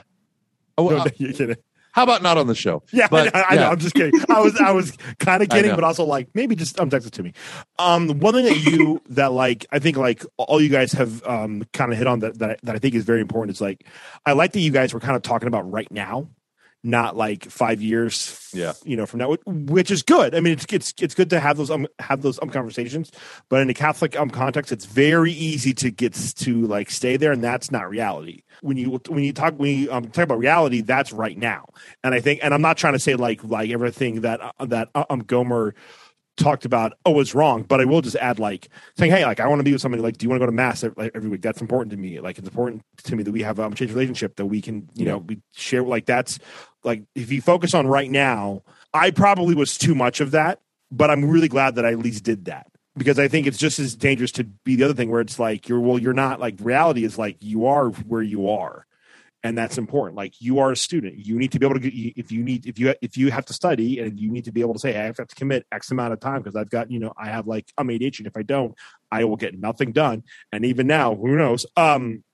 oh, No, uh, you're kidding. how about not on the show? Yeah, But, I, I know. yeah. I'm just kidding. I was, I was kind of kidding, but also like maybe just um, text it to me. Um, one thing that you that like I think like all you guys have um kind of hit on that that I, that I think is very important is like I like that you guys were kind of talking about right now, not like five years. Yeah. you know from now, which is good. I mean, it's it's it's good to have those um have those um conversations, but in a Catholic um context, it's very easy to get to like stay there, and that's not reality. When you when you talk when you um, talk about reality, that's right now. And I think, and I'm not trying to say like like everything that uh, that uh, um Gomer talked about oh was wrong, but I will just add like saying hey like I want to be with somebody like do you want to go to mass every, every week? That's important to me. Like it's important to me that we have um change relationship that we can you know we share like that's like if you focus on right now, I probably was too much of that, but I'm really glad that I at least did that because I think it's just as dangerous to be the other thing where it's like you're well you're not like reality is like you are where you are and that's important. Like you are a student. You need to be able to get if you need if you if you have to study and you need to be able to say hey, i have to commit x amount of time because i've got you know i have like i'm adhd and if i don't i will get nothing done. And even now who knows? Um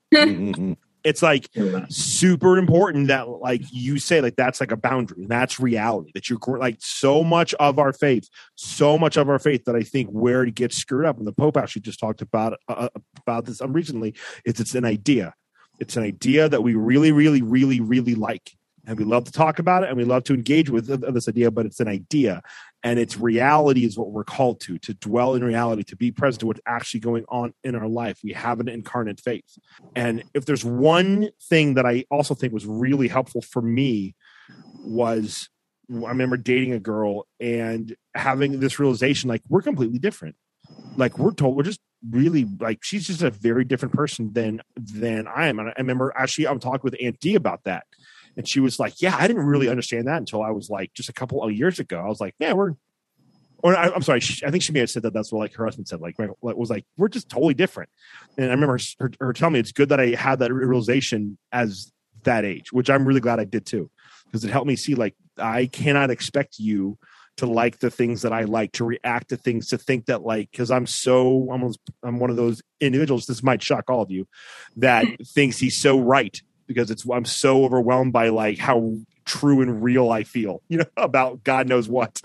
it's like super important that like you say like that's like a boundary and that's reality that you're like so much of our faith so much of our faith that i think where it gets screwed up and the pope actually just talked about uh, about this um, recently is it's an idea it's an idea that we really really really really like. And we love to talk about it and we love to engage with this idea but it's an idea. And its reality is what we're called to to dwell in reality to be present to what's actually going on in our life. We have an incarnate faith. And if there's one thing that i also think was really helpful for me was i remember dating a girl and having this realization like we're completely different. Like we're told we're just really like she's just a very different person than than i am and i remember actually i'm talking with aunt d about that and she was like, "Yeah, I didn't really understand that until I was like just a couple of years ago." I was like, "Yeah, we're." Or I, I'm sorry, she, I think she may have said that. That's what like her husband said. Like, was like we're just totally different. And I remember her, her telling me it's good that I had that realization as that age, which I'm really glad I did too, because it helped me see like I cannot expect you to like the things that I like, to react to things, to think that like because I'm so almost I'm one of those individuals. This might shock all of you that thinks he's so right because it's I'm so overwhelmed by like how true and real I feel, you know, about God knows what.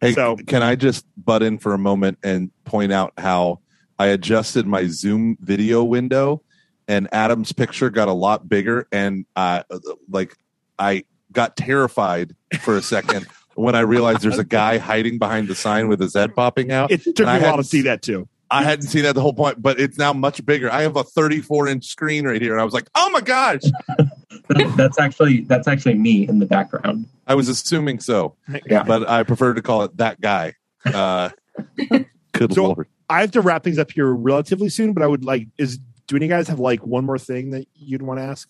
Hey, So- can I just butt in for a moment and point out how I adjusted my Zoom video window and Adam's picture got a lot bigger and uh like I got terrified for a second when I realized there's a guy hiding behind the sign with his head popping out. It took me I a while to see that too. I hadn't seen that the whole point, but it's now much bigger. I have a 34 inch screen right here, and I was like, "Oh my gosh!" That's actually that's actually me in the background. I was assuming so, Yeah. but I prefer to call it that guy. Uh, good So- lord! I have to wrap things up here relatively soon, but I would like is do any guys have like one more thing that you'd want to ask?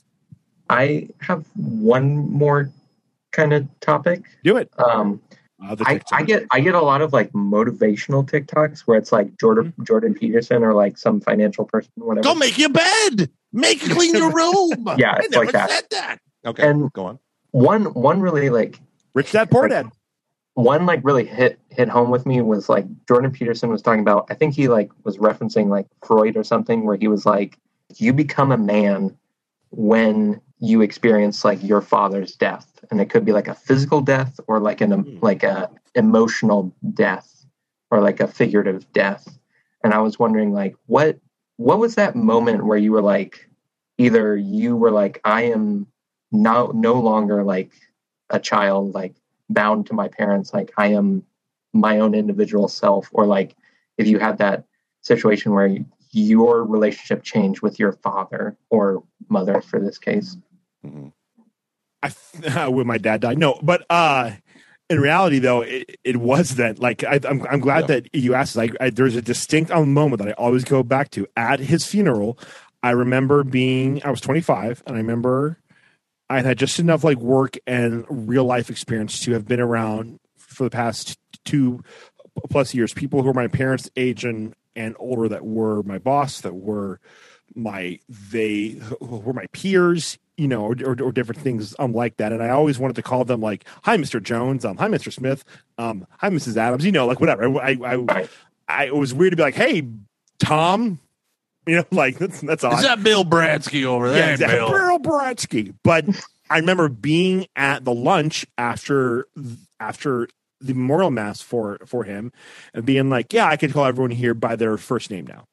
I have one more kind of topic. Do it. Um, I, I get I get a lot of like motivational TikToks where it's like Jordan Mm-hmm. Jordan Peterson or like some financial person, whatever. Go make your bed. Make clean your room. Yeah, I it's never like that. said that. Okay, And- go on. One one really like Rich Dad Poor Dad. one like really hit hit home with me was like Jordan Peterson was talking about I think he like was referencing like Freud or something where he was like you become a man when you experience like your father's death and it could be like a physical death or like an Hmm. like a emotional death or like a figurative death and I was wondering like what what was that moment where you were like either you were like I am now no longer like a child like bound to my parents like i am my own individual self or like if you had that situation where your relationship changed with your father or mother for this case Mhm. I when my dad died. No, but uh in reality though, it, it was that like I, I'm I'm glad Yeah. that you asked. Like I, there's a distinct moment that I always go back to at his funeral. I remember being I was 25 and I remember I had just enough like work and real life experience to have been around for the past two plus years. People who were my parents' age and and older that were my boss, that were my they were my peers, you know, or, or, or different things um like that. And I always wanted to call them like, "Hi, Mr. Jones," um, "Hi, Mr. Smith," um, "Hi, Mrs. Adams," you know, like whatever. I I. I it was weird to be like, "Hey, Tom," you know, like that's that's odd. Is that Bill Bradsky over there? Yeah, exactly. Bill? Bill Bradsky. But I remember being at the lunch after after the memorial mass for for him and being like, yeah, I could call everyone here by their first name now.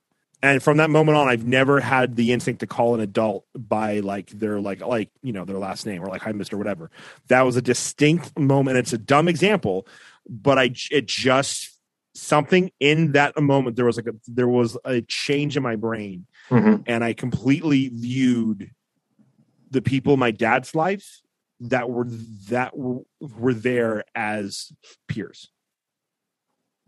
And from that moment on, I've never had the instinct to call an adult by like their like like you know their last name or like hi Mister whatever. That was a distinct moment. It's a dumb example, but I it just something in that moment there was like a there was a change in my brain Mhm. and I completely viewed the people in my dad's life that were that were, were there as peers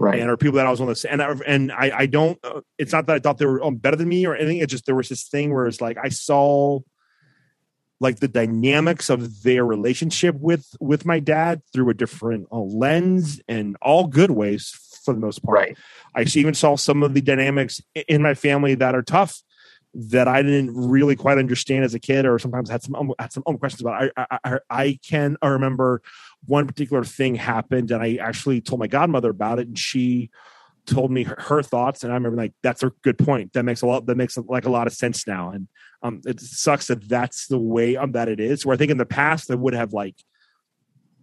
right. and or people that I was on the and I, and I I don't uh, it's not that I thought they were um, better than me or anything it's just there was this thing where it's like I saw like the dynamics of their relationship with with my dad through a different uh, lens and all good ways for the most part. Right. I even saw some of the dynamics in my family that are tough that I didn't really quite understand as a kid, or sometimes had some um, had some um, questions about. I, I I I can I remember one particular thing happened, and I actually told my godmother about it, and she told me her, her thoughts, and I remember like that's a good point. That makes a lot that makes like a lot of sense now, and Um, it sucks that that's the way um, that it is. Where I think in the past I would have like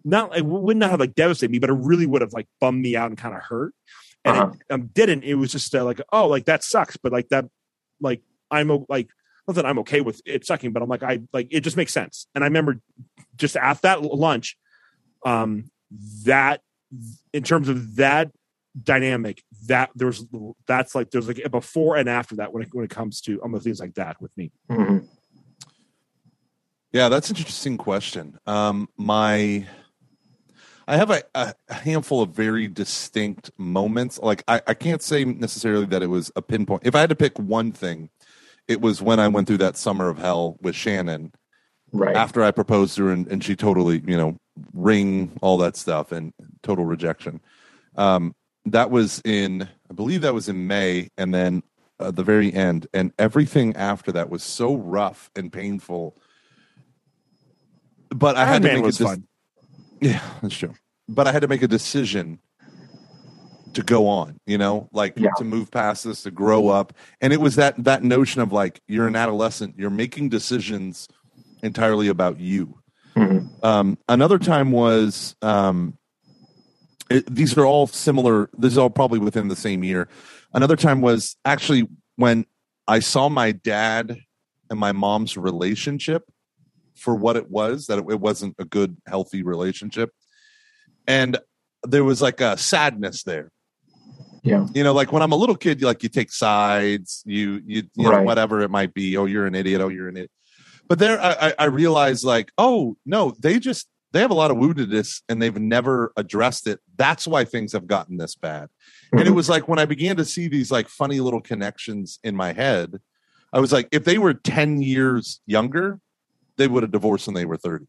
not it would not have like devastated me, but it really would have like bummed me out and kind of hurt. And Uh-huh. it um, didn't. It was just uh, like, oh, like that sucks, but like that, like I'm like not that I'm okay with it sucking, but I'm like I like it just makes sense. And I remember just at that lunch, um, that in terms of that dynamic, that there's that's like there's like a before and after that when it when it comes to um things like that with me. Mhm. Yeah, that's an interesting question. Um, my, I have a, a handful of very distinct moments. Like I, I can't say necessarily that it was a pinpoint. If I had to pick one thing, it was when I went through that summer of hell with Shannon Right. after I proposed to her and, and she totally, you know, ring all that stuff and total rejection. Um, that was in, I believe that was in May, and then uh, the very end, and everything after that was so rough and painful. But I Iron had to Man make a was dec- fun. yeah, that's true. But I had to make a decision to go on, you know, like Yeah. to move past this, to grow up. And it was that that notion of like you're an adolescent, you're making decisions entirely about you. Mhm. Um, another time was um, it, these are all similar. This is all probably within the same year. Another time was actually when I saw my dad and my mom's relationship for what it was that it, it wasn't a good, healthy relationship, and there was like a sadness there. Yeah. You know, like when I'm a little kid, you like you take sides, you you you know whatever it might be. Oh, you're an idiot. Oh, you're an idiot. But there, I, I I realized like, oh no, they just they have a lot of woundedness and they've never addressed it. That's why things have gotten this bad. And it Mhm. was like when I began to see these like funny little connections in my head, I was like, if they were 10 years younger, they would have divorced when they were 30.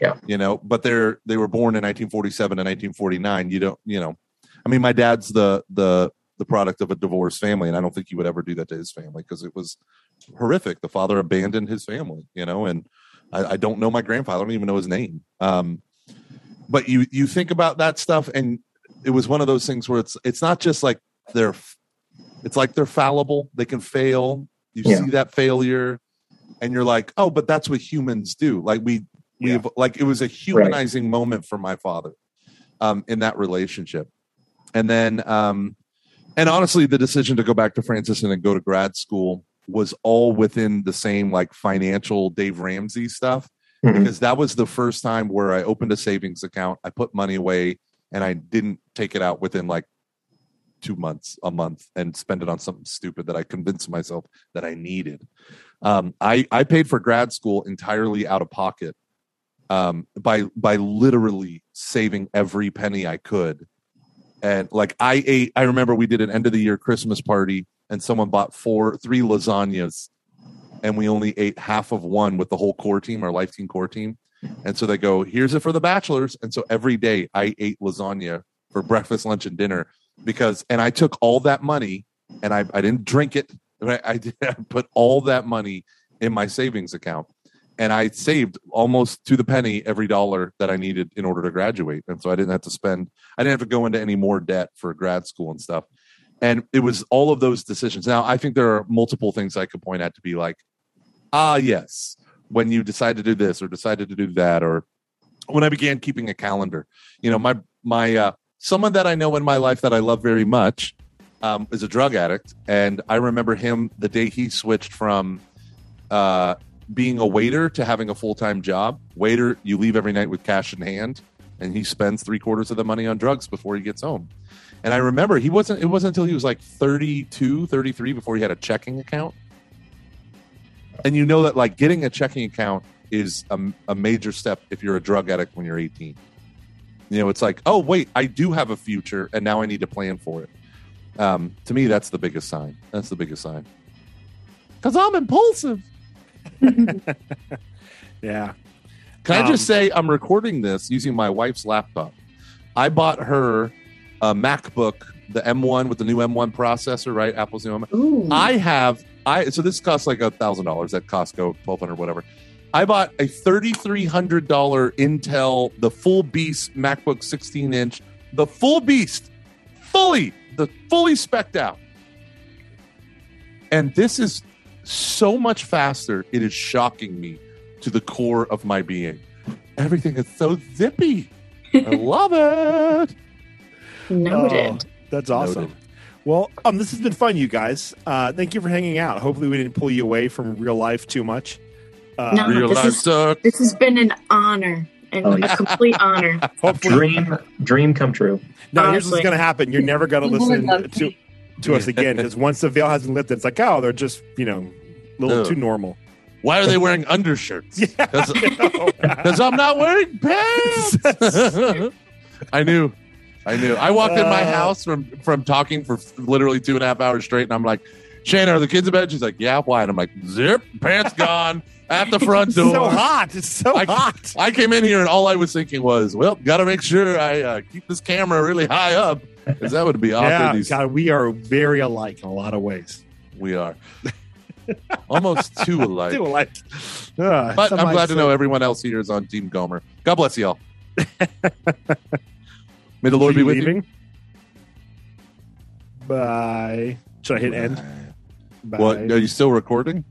Yeah. You know, but they're they were born in 1947 and 1949. You don't, you know, I mean, my dad's the the the product of a divorced family, and I don't think he would ever do that to his family because it was horrific. The father abandoned his family, you know, and I, I don't know my grandfather. I don't even know his name. Um, but you you think about that stuff, and it was one of those things where it's it's not just like they're it's like they're fallible. They can fail. You Yeah. see that failure, and you're like, oh, but that's what humans do. Like we we Yeah. have like it was a humanizing moment for my father um, in that relationship, and then um, and honestly, the decision to go back to Francis and then go to grad school was all within the same like financial Dave Ramsey stuff Mhm. because that was the first time where I opened a savings account, I put money away, and I didn't take it out within like two months, a month, and spend it on something stupid that I convinced myself that I needed. Um, I I paid for grad school entirely out of pocket um, by by literally saving every penny I could. And like I ate, I remember we did an end of the year Christmas party, and someone bought four, three lasagnas, and we only ate half of one with the whole core team, our life team core team. And so they go, here's it for the bachelors. And so every day I ate lasagna for breakfast, lunch, and dinner because, and I took all that money and I, I didn't drink it. I, I, did, I put all that money in my savings account and I saved almost to the penny every dollar that I needed in order to graduate. And so I didn't have to spend, I didn't have to go into any more debt for grad school and stuff. And it was all of those decisions. Now, I think there are multiple things I could point at to be like, ah, yes, when you decide to do this or decided to do that, or when I began keeping a calendar. You know, my, my, uh, someone that I know in my life that I love very much um, is a drug addict. And I remember him the day he switched from, uh, being a waiter to having a full time job. Waiter, you leave every night with cash in hand, and he spends three quarters of the money on drugs before he gets home. And I remember he wasn't, it wasn't until he was like 32, 33 before he had a checking account. And you know that like getting a checking account is a, a major step if you're a drug addict when you're 18. You know, it's like, oh, wait, I do have a future, and now I need to plan for it. Um, to me, that's the biggest sign. That's the biggest sign. Because I'm impulsive. Yeah. Can I just Um, say I'm recording this using my wife's laptop? I bought her a MacBook, the M1 with the new M1 processor, right? Apple's new M1. Ooh. I have I so this costs like a thousand dollars at Costco, twelve hundred, whatever. I bought a thirty three hundred dollar Intel, the full beast MacBook sixteen inch, the full beast, fully the fully specked out. And this is so much faster. It is shocking me to the core of my being. Everything is so zippy. I love it. Noted. Oh, that's awesome. Noted. Well, um, this has been fun, you guys. Uh, thank you for hanging out. Hopefully, we didn't pull you away from real life too much. Uh, No. Real this life is- sucks. This has been an honor and Oh, a complete honor. Hopefully, Dream, dream come true. no. Here's what's going to happen. You're never going to listen to to us again because once the veil hasn't lifted, it's like, oh, they're just you know a little No. too normal. Why are they wearing undershirts? Yeah, Because I'm not wearing pants. I knew. I knew. I walked in my Uh. house from from talking for literally two and a half hours straight, and I'm like, Shane, are the kids in bed? She's like, Yeah, why? And I'm like, Zip, pants gone at the front It's door. so hot. It's so I- hot. I came in here and all I was thinking was, well, got to make sure I uh, keep this camera really high up because that would be awkward. Yeah, These- God, we are very alike in a lot of ways. We are almost too alike. Too alike. Uh, But I'm glad to know everyone else here is on Team Gomer. God bless y'all. May the Lord be with you. Bye. Should I hit end? Bye. What? Are you still recording?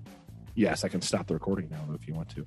Yes, I can stop the recording now if you want to.